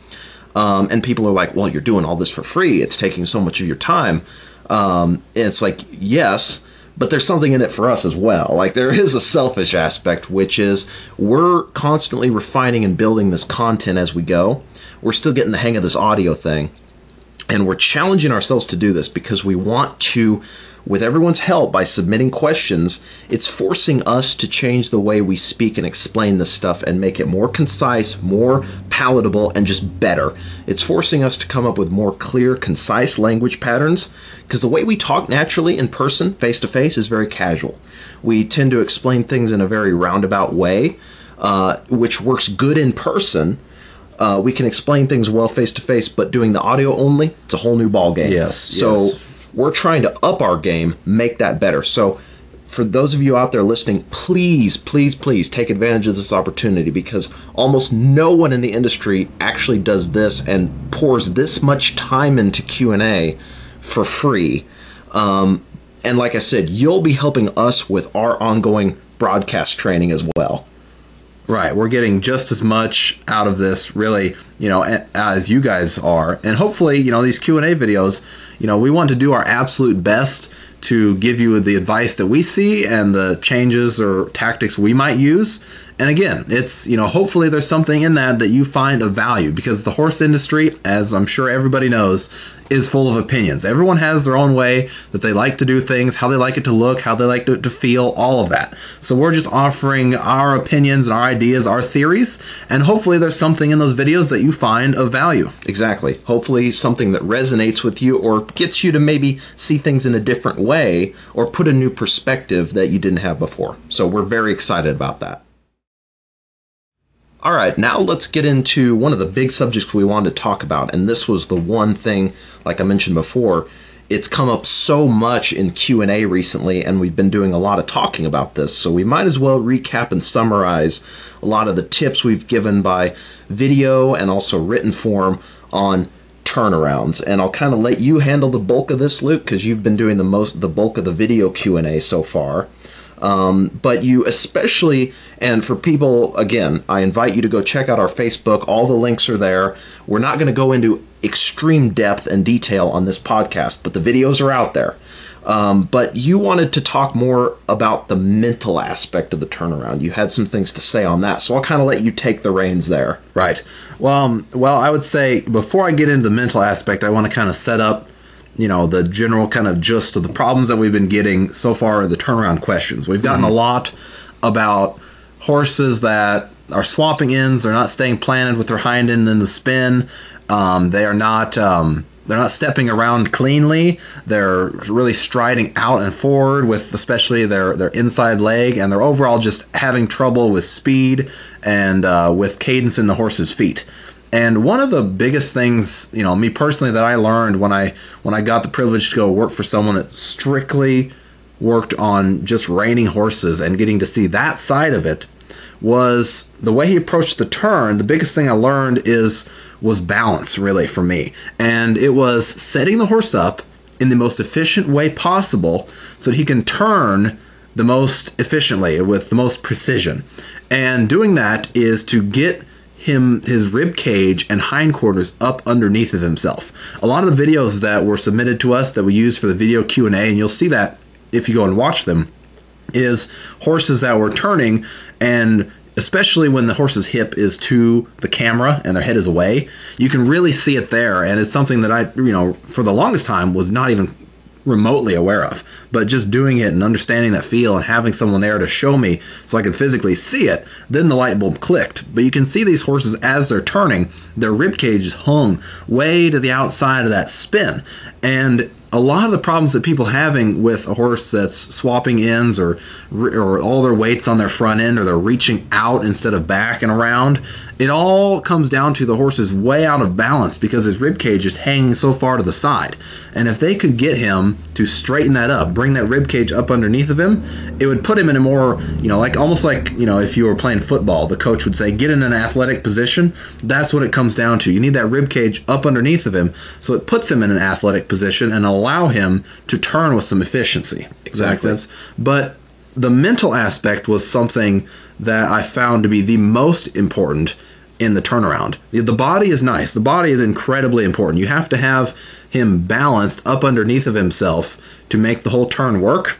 Um, and people are like, well, you're doing all this for free. It's taking so much of your time. Um, it's like, yes, but there's something in it for us as well. Like there is a selfish aspect, which is we're constantly refining and building this content as we go. We're still getting the hang of this audio thing. And we're challenging ourselves to do this because we want to, with everyone's help by submitting questions, it's forcing us to change the way we speak and explain this stuff and make it more concise, more palatable, and just better. It's forcing us to come up with more clear, concise language patterns because the way we talk naturally in person, face to face, is very casual. We tend to explain things in a very roundabout way, uh, which works good in person uh, we can explain things well face to face, but doing the audio only, it's a whole new ballgame. Yes, So yes. We're trying to up our game, make that better. So for those of you out there listening, please, please, please take advantage of this opportunity because almost no one in the industry actually does this and pours this much time into Q and A for free. Um, and like I said, you'll be helping us with our ongoing broadcast training as well. Right, we're getting just as much out of this, really, you know, as you guys are, and hopefully, you know, these Q and A videos, you know, we want to do our absolute best to give you the advice that we see and the changes or tactics we might use. And again, it's you know, hopefully there's something in that that you find of value because the horse industry, as I'm sure everybody knows, is full of opinions. Everyone has their own way that they like to do things, how they like it to look, how they like it to feel, all of that. So we're just offering our opinions and our ideas, our theories, and hopefully there's something in those videos that you find of value. Exactly. Hopefully, something that resonates with you or gets you to maybe see things in a different way or put a new perspective that you didn't have before. So, we're very excited about that. All right, now let's get into one of the big subjects we wanted to talk about. And this was the one thing, like I mentioned before, it's come up so much in Q&A recently and we've been doing a lot of talking about this. So we might as well recap and summarize a lot of the tips we've given by video and also written form on turnarounds. And I'll kind of let you handle the bulk of this, Luke, because you've been doing the most the bulk of the video Q&A so far. Um, but you especially, and for people, again, I invite you to go check out our Facebook. All the links are there. We're not going to go into extreme depth and detail on this podcast, but the videos are out there. Um, but you wanted to talk more about the mental aspect of the turnaround. You had some things to say on that, so I'll kind of let you take the reins there. Right. Well, um, well, I would say before I get into the mental aspect, I want to kind of set up, you know, the general kind of gist of the problems that we've been getting so far the turnaround questions. We've gotten a lot about horses that are swapping ends. They're not staying planted with their hind end in the spin. Um, they are not. Um, they're not stepping around cleanly. They're really striding out and forward with especially their, their inside leg, and they're overall just having trouble with speed and uh, with cadence in the horse's feet. And one of the biggest things, you know, me personally that I learned when I when I got the privilege to go work for someone that strictly worked on just reining horses and getting to see that side of it was the way he approached the turn. The biggest thing I learned is was balance really for me, and it was setting the horse up in the most efficient way possible so that he can turn the most efficiently with the most precision. And doing that is to get him his rib cage and hindquarters up underneath of himself. A lot of the videos that were submitted to us that we used for the video Q&A and you'll see that if you go and watch them is horses that were turning and especially when the horse's hip is to the camera and their head is away, you can really see it there. And it's something that I, you know, for the longest time was not even remotely aware of. But just doing it and understanding that feel and having someone there to show me so I could physically see it, then the light bulb clicked. But you can see these horses as they're turning, their rib cage is hung way to the outside of that spin. And a lot of the problems that people having with a horse that's swapping ends or or all their weights on their front end or they're reaching out instead of back and around it all comes down to the horse is way out of balance because his rib cage is hanging so far to the side. And if they could get him to straighten that up bring that rib cage up underneath of him it would put him in a more you know like almost like you know if you were playing football the coach would say get in an athletic position. That's what it comes down to. You need that rib cage up underneath of him. So it puts him in an athletic position and allow him to turn with some efficiency. Does that make Exactly. But the mental aspect was something that I found to be the most important in the turnaround. The body is nice. The body is incredibly important. You have to have him balanced up underneath of himself to make the whole turn work.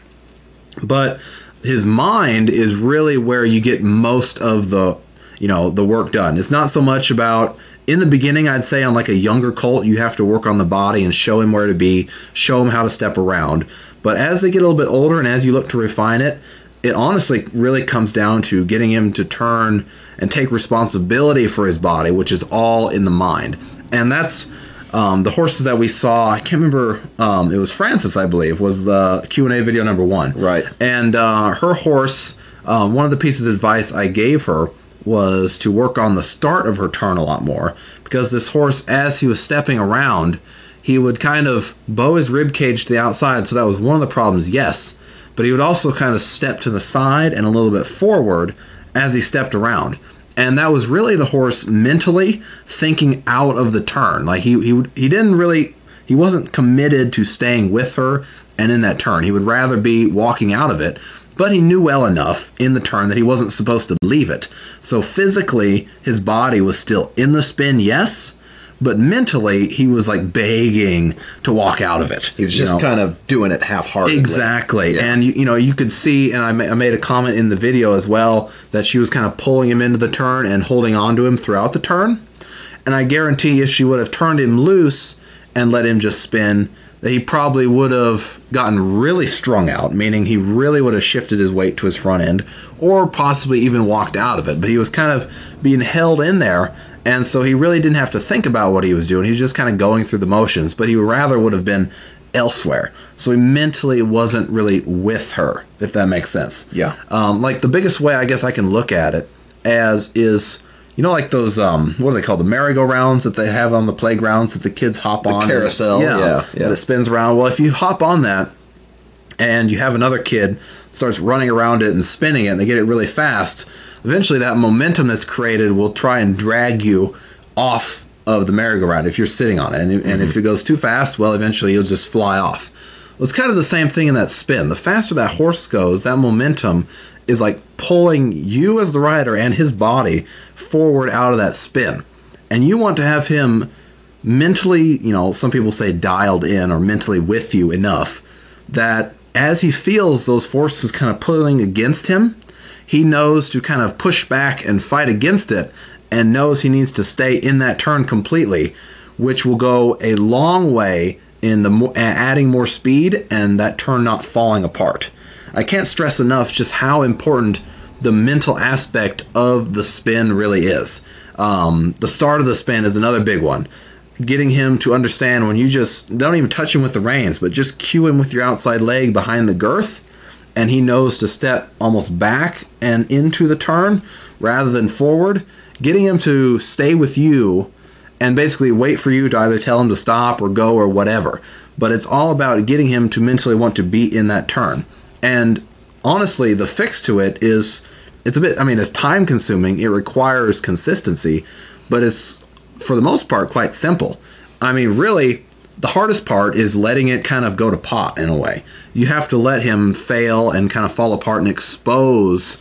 But his mind is really where you get most of the you know the work done it's not so much about in the beginning i'd say on like a younger colt you have to work on the body and show him where to be show him how to step around but as they get a little bit older and as you look to refine it it honestly really comes down to getting him to turn and take responsibility for his body which is all in the mind and that's um, the horses that we saw i can't remember um, it was francis i believe was the q&a video number one Right. and uh, her horse, um, one of the pieces of advice I gave her was to work on the start of her turn a lot more because this horse, as he was stepping around, he would kind of bow his rib cage to the outside. So that was one of the problems, yes. But he would also kind of step to the side and a little bit forward as he stepped around. And that was really the horse mentally thinking out of the turn. Like he he he didn't really he wasn't committed to staying with her and in that turn. He would rather be walking out of it, but he knew well enough in the turn that he wasn't supposed to leave it. So physically, his body was still in the spin, yes, but mentally, he was like begging to walk out of it. He was just kind of doing it half-heartedly. Exactly. Yeah. And you, you know, you could see, and I, ma- I made a comment in the video as well that she was kind of pulling him into the turn and holding on to him throughout the turn. And I guarantee if she would have turned him loose and let him just spin, that he probably would have gotten really strung out, meaning he really would have shifted his weight to his front end or possibly even walked out of it. But he was kind of being held in there. And so he really didn't have to think about what he was doing. He was just kind of going through the motions, but he rather would have been elsewhere. So he mentally wasn't really with her, if that makes sense. Yeah. Um, like the biggest way I guess I can look at it as is, you know, like those um, what are they called? The merry-go-rounds that they have on the playgrounds that the kids hop on. and it's- carousel, yeah, yeah. that it spins around. Well, if you hop on that and you have another kid starts running around it and spinning it and they get it really fast eventually that momentum that's created will try and drag you off of the merry-go-round if you're sitting on it. And, and if mm-hmm. it goes too fast well eventually you'll just fly off. Well, it's kind of the same thing in that spin. The faster that horse goes that momentum is like pulling you as the rider and his body forward out of that spin. And you want to have him mentally, you know, some people say dialed in or mentally with you enough that as he feels those forces kind of pulling against him, he knows to kind of push back and fight against it and knows he needs to stay in that turn completely, which will go a long way in the adding more speed and that turn not falling apart. I can't stress enough just how important the mental aspect of the spin really is. Um, the start of the spin is another big one. Getting him to understand when you just don't even touch him with the reins, but just cue him with your outside leg behind the girth, and he knows to step almost back and into the turn rather than forward. Getting him to stay with you and basically wait for you to either tell him to stop or go or whatever. But it's all about getting him to mentally want to be in that turn. And honestly, the fix to it is it's a bit, I mean, it's time consuming, it requires consistency, but it's for the most part quite simple. I mean, really, the hardest part is letting it kind of go to pot in a way. You have to let him fail and kind of fall apart and expose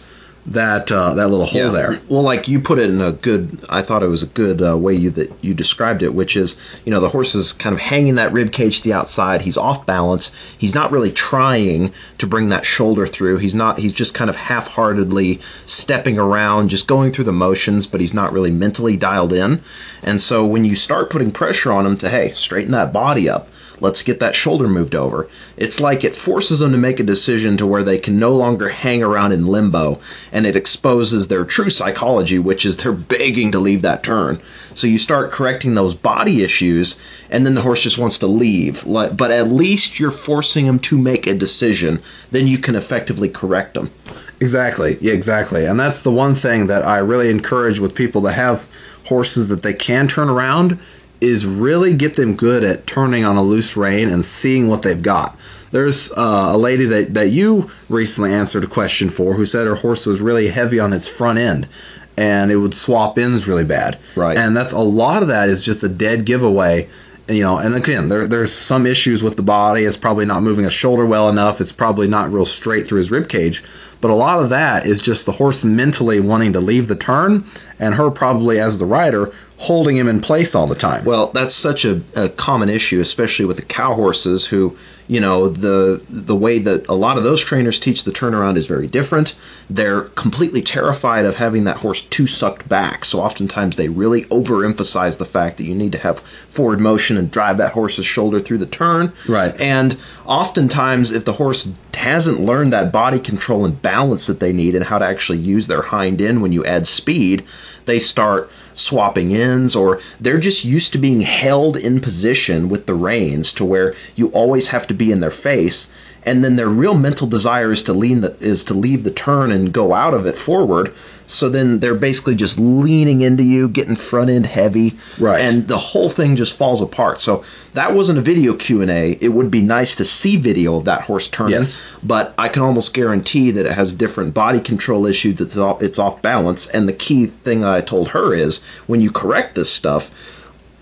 that uh, that little hole there. Well, like you put it in a good, I thought it was a good uh, way you that you described it, which is you know the horse is kind of hanging that rib cage to the outside. He's off balance. He's not really trying to bring that shoulder through. He's not. He's just kind of half-heartedly stepping around, just going through the motions, but he's not really mentally dialed in. And so when you start putting pressure on him to hey, straighten that body up let's get that shoulder moved over. It's like it forces them to make a decision to where they can no longer hang around in limbo and it exposes their true psychology, which is they're begging to leave that turn. So you start correcting those body issues and then the horse just wants to leave. But at least you're forcing them to make a decision. Then you can effectively correct them. Exactly. Yeah, exactly. And that's the one thing that I really encourage with people to have horses that they can turn around is really get them good at turning on a loose rein and seeing what they've got. There's uh, a lady that, that you recently answered a question for who said her horse was really heavy on its front end and it would swap ends really bad. Right. And that's a lot of that is just a dead giveaway. You know, and again, there, there's some issues with the body. It's probably not moving a shoulder well enough. It's probably not real straight through his rib cage. But a lot of that is just the horse mentally wanting to leave the turn, and her probably as the rider holding him in place all the time. Well, that's such a, a common issue, especially with the cow horses who you know the the way that a lot of those trainers teach the turnaround is very different. They're completely terrified of having that horse too sucked back. So oftentimes they really overemphasize the fact that you need to have forward motion and drive that horse's shoulder through the turn. Right. And oftentimes if the horse hasn't learned that body control and balance that they need and how to actually use their hind end when you add speed they start swapping ends or they're just used to being held in position with the reins to where you always have to be in their face and then their real mental desire is to lean the, is to leave the turn and go out of it forward. So then they're basically just leaning into you getting front end heavy. Right. And the whole thing just falls apart. So that wasn't a video q&a it would be nice to see video of that horse turning. Yes. but i can almost guarantee that it has different body control issues. It's off, it's off balance. And the key thing i told her is when you correct this stuff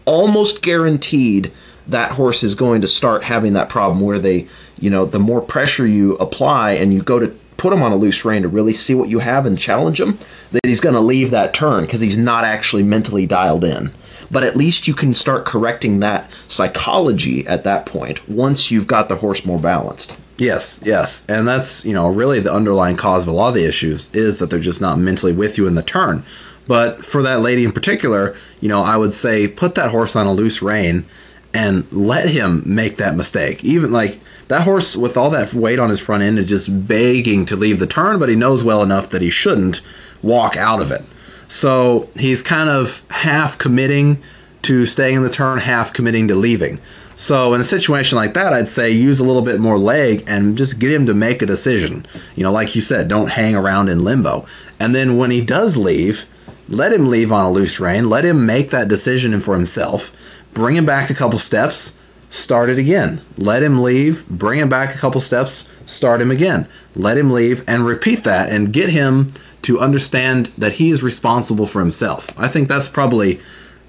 almost guaranteed that horse is going to start having that problem where they, you know, the more pressure you apply and you go to put him on a loose rein to really see what you have and challenge him, that he's going to leave that turn because he's not actually mentally dialed in. But at least you can start correcting that psychology at that point once you've got the horse more balanced. Yes, yes. And that's, you know, really the underlying cause of a lot of the issues is that they're just not mentally with you in the turn. But for that lady in particular, you know, I would say put that horse on a loose rein and let him make that mistake. Even like that horse with all that weight on his front end is just begging to leave the turn, but he knows well enough that he shouldn't walk out of it. So he's kind of half committing to staying in the turn, half committing to leaving. So in a situation like that, I'd say use a little bit more leg and just get him to make a decision. You know, like you said, don't hang around in limbo. And then when he does leave, let him leave on a loose rein. Let him make that decision for himself bring him back a couple steps, start it again. Let him leave, bring him back a couple steps, start him again. Let him leave and repeat that and get him to understand that he is responsible for himself. I think that's probably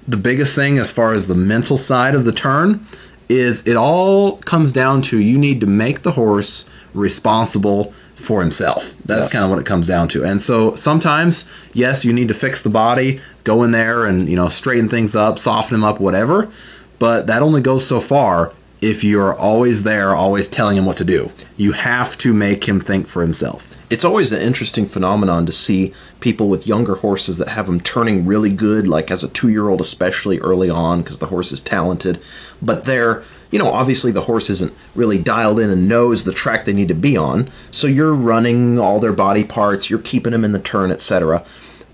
the biggest thing as far as the mental side of the turn is it all comes down to you need to make the horse responsible for himself. That's yes. kind of what it comes down to. And so sometimes, yes, you need to fix the body, go in there and, you know, straighten things up, soften him up, whatever. But that only goes so far if you're always there, always telling him what to do. You have to make him think for himself. It's always an interesting phenomenon to see people with younger horses that have them turning really good, like as a two year old, especially early on, because the horse is talented. But they're you know, obviously the horse isn't really dialed in and knows the track they need to be on. So you're running all their body parts, you're keeping them in the turn, etc.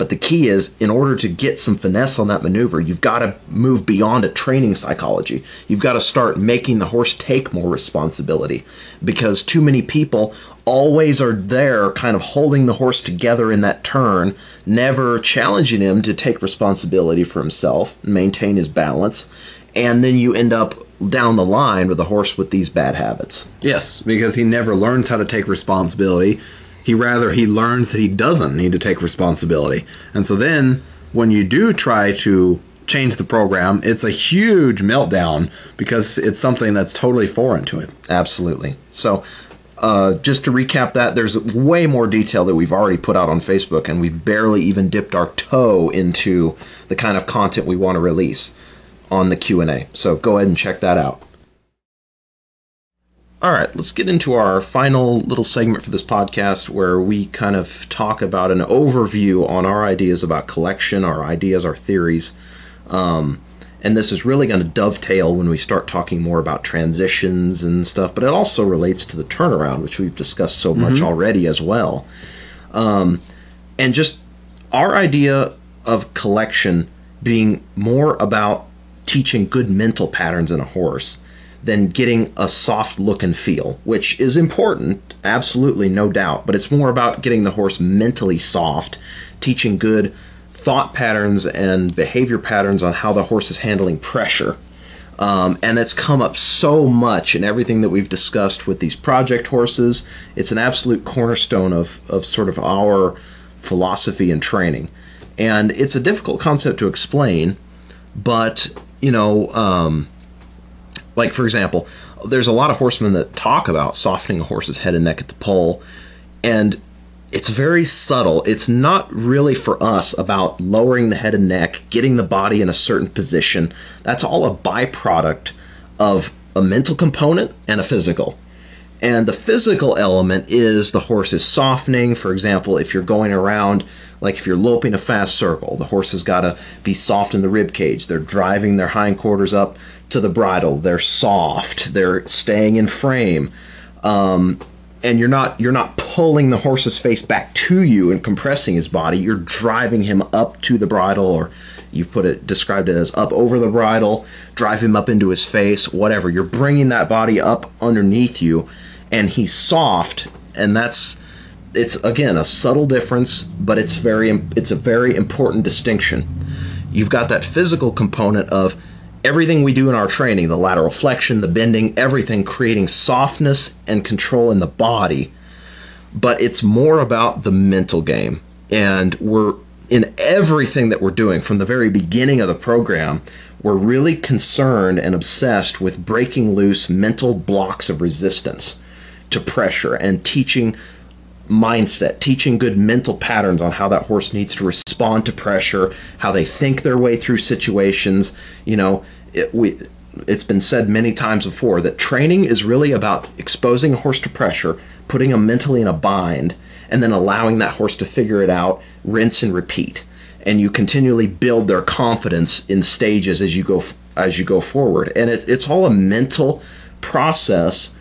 But the key is, in order to get some finesse on that maneuver, you've got to move beyond a training psychology. You've got to start making the horse take more responsibility because too many people always are there kind of holding the horse together in that turn, never challenging him to take responsibility for himself, maintain his balance, and then you end up down the line with a horse with these bad habits. Yes, because he never learns how to take responsibility. He rather he learns that he doesn't need to take responsibility. And so then when you do try to change the program. It's a huge meltdown because it's something that's totally foreign to it. Absolutely. So, uh, just to recap that, there's way more detail that we've already put out on Facebook, and we've barely even dipped our toe into the kind of content we want to release on the Q&A. So go ahead and check that out. All right, let's get into our final little segment for this podcast where we kind of talk about an overview on our ideas about collection, our ideas, our theories. Um, and this is really going to dovetail when we start talking more about transitions and stuff, but it also relates to the turnaround, which we've discussed so much mm-hmm. already as well. Um, and just our idea of collection being more about teaching good mental patterns in a horse than getting a soft look and feel, which is important, absolutely, no doubt, but it's more about getting the horse mentally soft, teaching good thought patterns and behavior patterns on how the horse is handling pressure. Um, and that's come up so much in everything that we've discussed with these project horses. It's an absolute cornerstone of, of sort of our philosophy and training. And it's a difficult concept to explain, but, you know, um, like, for example, there's a lot of horsemen that talk about softening a horse's head and neck at the poll, and it's very subtle. It's not really for us about lowering the head and neck, getting the body in a certain position. That's all a byproduct of a mental component and a physical. And the physical element is the horse is softening. For example, if you're going around, like if you're loping a fast circle, the horse has got to be soft in the rib cage. They're driving their hindquarters up to the bridle. They're soft. They're staying in frame. Um, and you're not you're not pulling the horse's face back to you and compressing his body. You're driving him up to the bridle, or you've put it described it as up over the bridle, drive him up into his face, whatever. You're bringing that body up underneath you, and he's soft, and that's it's again a subtle difference, but it's very it's a very important distinction. You've got that physical component of everything we do in our training the lateral flexion, the bending, everything creating softness and control in the body. But it's more about the mental game. And we're in everything that we're doing from the very beginning of the program, we're really concerned and obsessed with breaking loose mental blocks of resistance to pressure and teaching mindset, teaching good mental patterns on how that horse needs to respond to pressure, how they think their way through situations. You know, it, we it's been said many times before that training is really about exposing a horse to pressure, putting him mentally in a bind, and then allowing that horse to figure it out, rinse and repeat. And you continually build their confidence in stages as you go as you go forward. And it, it's all a mental process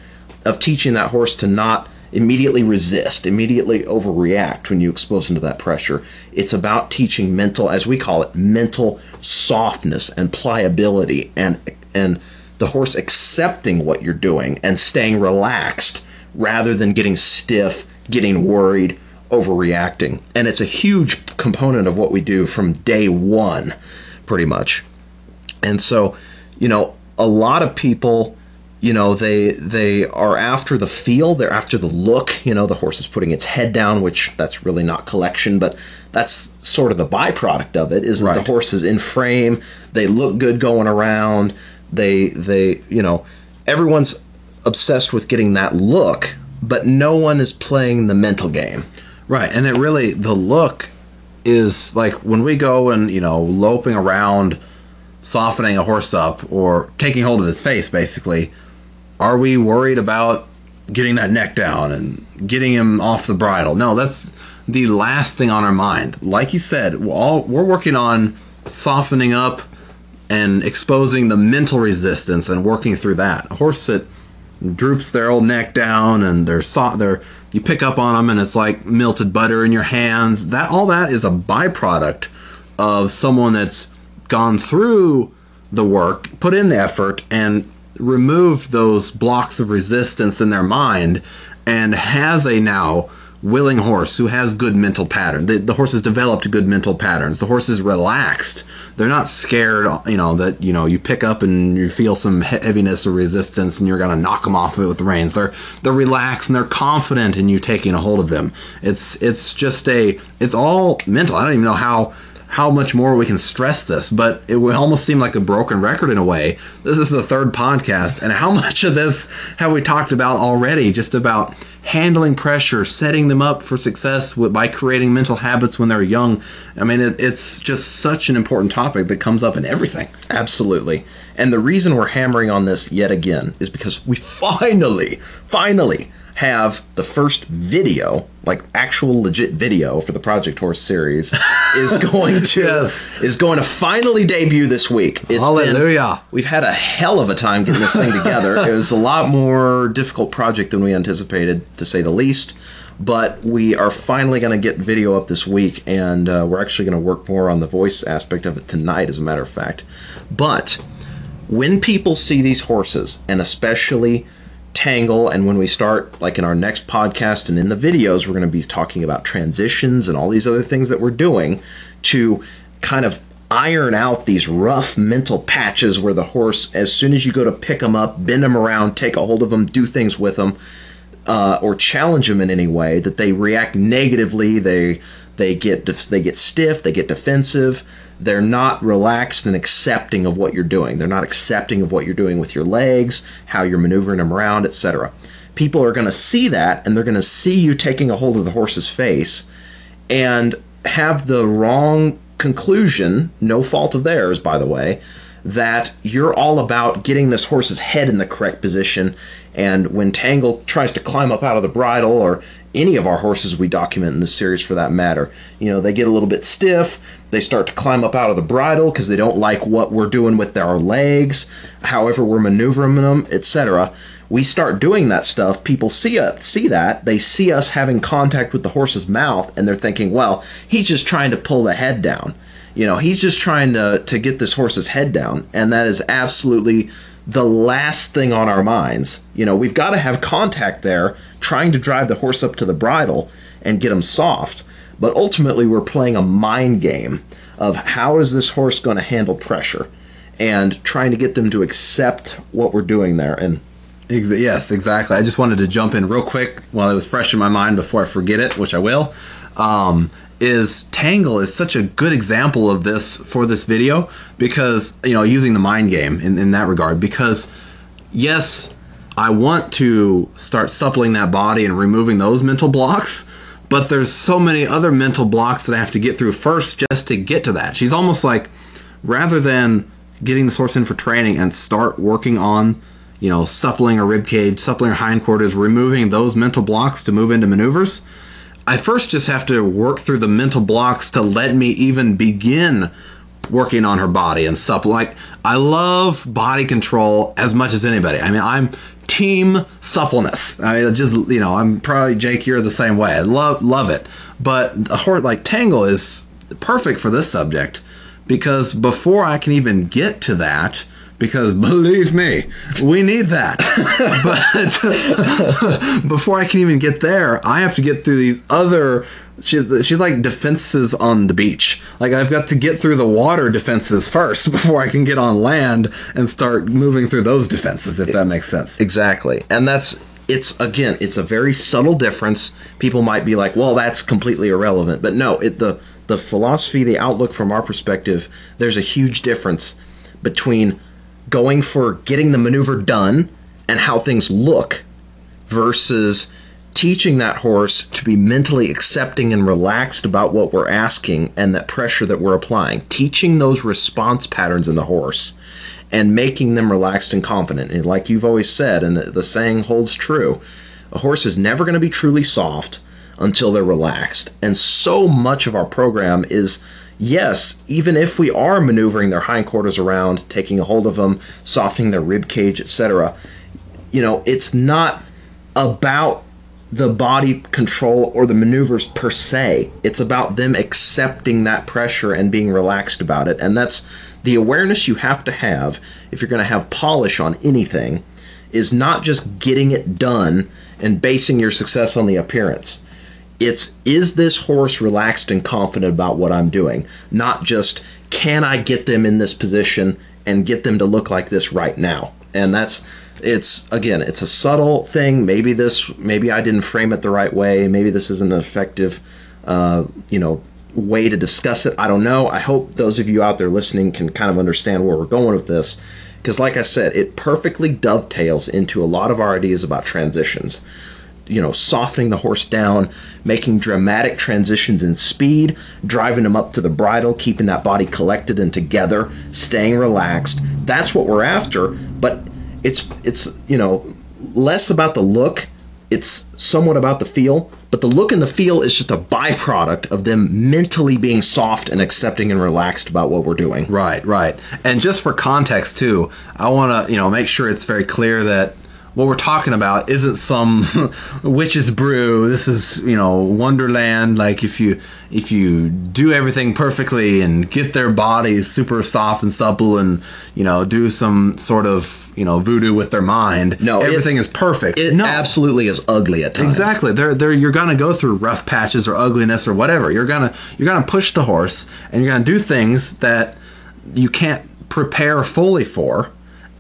of teaching that horse to not immediately resist, immediately overreact when you expose them to that pressure. It's about teaching mental, as we call it, mental softness and pliability and and the horse accepting what you're doing and staying relaxed rather than getting stiff, getting worried, overreacting. And it's a huge component of what we do from day 1 pretty much. And so, you know, a lot of people you know they they are after the feel they're after the look you know the horse is putting its head down which that's really not collection but that's sort of the byproduct of it is that right. the horse is in frame they look good going around they they you know everyone's obsessed with getting that look but no one is playing the mental game right and it really the look is like when we go and you know loping around softening a horse up or taking hold of his face basically are we worried about getting that neck down and getting him off the bridle? No, that's the last thing on our mind. Like you said, we're, all, we're working on softening up and exposing the mental resistance and working through that. A horse that droops their old neck down and they're so, they're you pick up on them and it's like melted butter in your hands. That all that is a byproduct of someone that's gone through the work, put in the effort, and remove those blocks of resistance in their mind and has a now willing horse who has good mental pattern. The, the horse has developed good mental patterns. The horse is relaxed. They're not scared, you know, that, you know, you pick up and you feel some heaviness or resistance and you're going to knock them off of it with the reins. They're, they're relaxed and they're confident in you taking a hold of them. It's, it's just a, it's all mental. I don't even know how, how much more we can stress this, but it almost seem like a broken record in a way. This is the third podcast, and how (laughs) much of this have we talked about already? Just about handling pressure, setting them up for success by creating mental habits when they're young. I mean, it, it's just such an important topic that comes up in everything. Absolutely. And the reason we're hammering on this yet again is because we (laughs) finally, finally have the first video, like actual legit video for the Project Horse series, (laughs) is going to Yes. is going to finally debut this week. It's been- Hallelujah. we've had a hell of a time getting this thing together. (laughs) it was a lot more difficult project than we anticipated, to say the least. But we are finally going to get video up this week, and uh, we're actually going to work more on the voice aspect of it tonight, as a matter of fact. But when people see these horses, and especially Tangle, and when we start, like in our next podcast and in the videos, we're going to be talking about transitions and all these other things that we're doing to kind of iron out these rough mental patches where the horse, as soon as you go to pick them up, bend them around, take a hold of them, do things with them, uh, or challenge them in any way, that they react negatively. They they get they get stiff. They get defensive. They're not relaxed and accepting of what you're doing. They're not accepting of what you're doing with your legs, how you're maneuvering them around, etc. People are going to see that, and they're going to see you taking a hold of the horse's face, and have the wrong conclusion, no fault of theirs, by the way, that you're all about getting this horse's head in the correct position. And when Tangle tries to climb up out of the bridle, or any of our horses we document in this series for that matter, you know, they get a little bit stiff. They start to climb up out of the bridle because they don't like what we're doing with our legs, however we're maneuvering them, etc. We start doing that stuff. People see us, see that. They see us having contact with the horse's mouth, and they're thinking, "Well, he's just trying to pull the head down." You know, he's just trying to to get this horse's head down, and that is absolutely the last thing on our minds. You know, we've got to have contact there, trying to drive the horse up to the bridle and get him soft. But ultimately, we're playing a mind game of how is this horse going to handle pressure, and trying to get them to accept what we're doing there. And yes, exactly. I just wanted to jump in real quick while it was fresh in my mind before I forget it, which I will. Um, is Tangle is such a good example of this for this video because you know using the mind game in, in that regard because yes I want to start suppling that body and removing those mental blocks but there's so many other mental blocks that I have to get through first just to get to that she's almost like rather than getting the horse in for training and start working on you know, suppling her rib cage, suppling her hindquarters, removing those mental blocks to move into maneuvers. I first just have to work through the mental blocks to let me even begin working on her body and stuff. Like I love body control as much as anybody. I mean, I'm team suppleness. I mean, just you know, I'm probably Jake. You're the same way. I love love it. But a horse like Tangle is perfect for this subject because before I can even get to that, because believe me, we need that. (laughs) but (laughs) before I can even get there, I have to get through these other. She's, she's like defenses on the beach. Like I've got to get through the water defenses first (laughs) before I can get on land and start moving through those defenses. If that makes sense. Exactly. And that's it's again, it's a very subtle difference. People might be like, "Well, that's completely irrelevant." But no, it the the philosophy, the outlook from our perspective, there's a huge difference between going for getting the maneuver done and how things look versus teaching that horse to be mentally accepting and relaxed about what we're asking and that pressure that we're applying. Teaching those response patterns in the horse and making them relaxed and confident. And like you've always said, and the, the saying holds true, a horse is never going to be truly soft until they're relaxed. And so much of our program is yes, even if we are maneuvering their hindquarters around, taking a hold of them, softening their rib cage, etc., you know, it's not about the body control or the maneuvers per se. It's about them accepting that pressure and being relaxed about it. And that's the awareness you have to have if you're going to have polish on anything is not just getting it done and basing your success on the appearance. It's is this horse relaxed and confident about what I'm doing? Not just can I get them in this position and get them to look like this right now? And that's it's again, it's a subtle thing. Maybe this maybe I didn't frame it the right way. Maybe this isn't an effective uh, you know, way to discuss it. I don't know. I hope those of you out there listening can kind of understand where we're going with this. Because, like I said, it perfectly dovetails into a lot of our ideas about transitions. You know, softening the horse down, making dramatic transitions in speed, driving them up to the bridle, keeping that body collected and together, staying relaxed. That's what we're after. But it's it's you know less about the look. It's somewhat about the feel but the look and the feel is just a byproduct of them mentally being soft and accepting and relaxed about what we're doing. Right, right. And just for context too, I want to, you know, make sure it's very clear that what we're talking about isn't some (laughs) witch's brew. This is, you know, wonderland like if you if you do everything perfectly and get their bodies super soft and supple and, you know, do some sort of you know voodoo with their mind. No, everything is perfect. It no, absolutely is ugly at times. Exactly. They're, they're, you're gonna go through rough patches or ugliness or whatever. You're gonna you're gonna push the horse and you're gonna do things that you can't prepare fully for.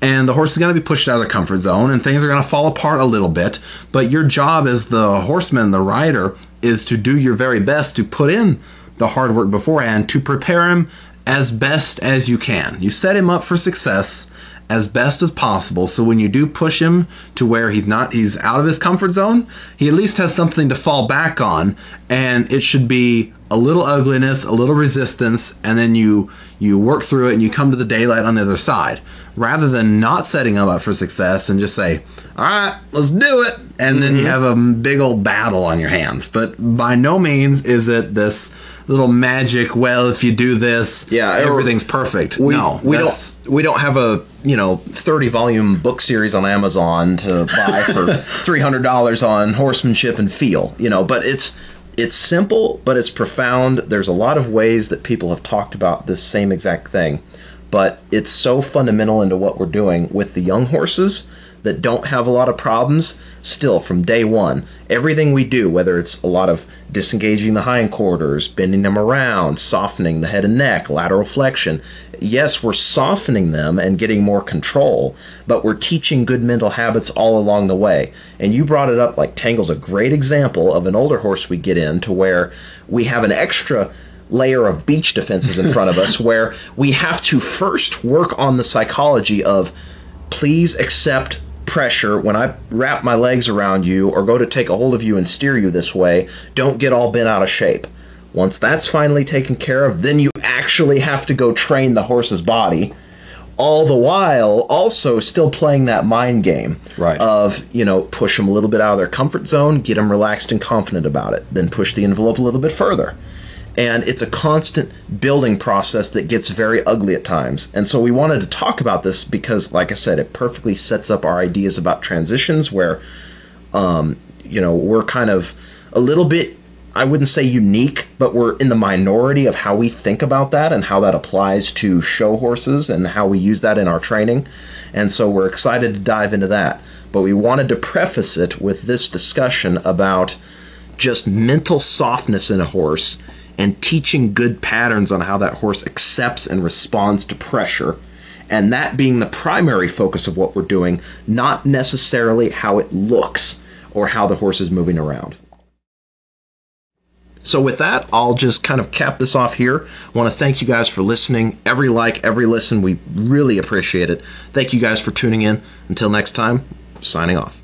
And the horse is going to be pushed out of the comfort zone, and things are going to fall apart a little bit. But your job as the horseman, the rider, is to do your very best to put in the hard work beforehand to prepare him as best as you can. You set him up for success as best as possible so when you do push him to where he's not he's out of his comfort zone he at least has something to fall back on and it should be a little ugliness a little resistance and then you you work through it and you come to the daylight on the other side rather than not setting him up for success and just say all right let's do it and mm-hmm. then you mm-hmm. have a big old battle on your hands but by no means is it this little magic. Well, if you do this, yeah, everything's perfect. We, no, we don't. We don't have a you know thirty volume book series on Amazon to buy for (laughs) three hundred dollars on horsemanship and feel. You know, but it's it's simple, but it's profound. There's a lot of ways that people have talked about this same exact thing, but it's so fundamental into what we're doing with the young horses that don't have a lot of problems, still from day one, everything we do, whether it's a lot of disengaging the hindquarters, bending them around, softening the head and neck, lateral flexion, yes, we're softening them and getting more control, but we're teaching good mental habits all along the way. And you brought it up like Tangle's a great example of an older horse we get in to where we have an extra layer of beach defenses in front of us (laughs) where we have to first work on the psychology of please accept pressure, when I wrap my legs around you or go to take a hold of you and steer you this way, don't get all bent out of shape. Once that's finally taken care of, then you actually have to go train the horse's body. All the while, also still playing that mind game right. of, you know, push them a little bit out of their comfort zone, get them relaxed and confident about it, then push the envelope a little bit further and it's a constant building process that gets very ugly at times. And so we wanted to talk about this because, like I said, it perfectly sets up our ideas about transitions where, um, you know, we're kind of a little bit, I wouldn't say unique, but we're in the minority of how we think about that and how that applies to show horses and how we use that in our training. And so we're excited to dive into that. But we wanted to preface it with this discussion about just mental softness in a horse and teaching good patterns on how that horse accepts and responds to pressure. And that being the primary focus of what we're doing, not necessarily how it looks or how the horse is moving around. So, with that, I'll just kind of cap this off here. I want to thank you guys for listening. Every like, every listen, we really appreciate it. Thank you guys for tuning in. Until next time, signing off.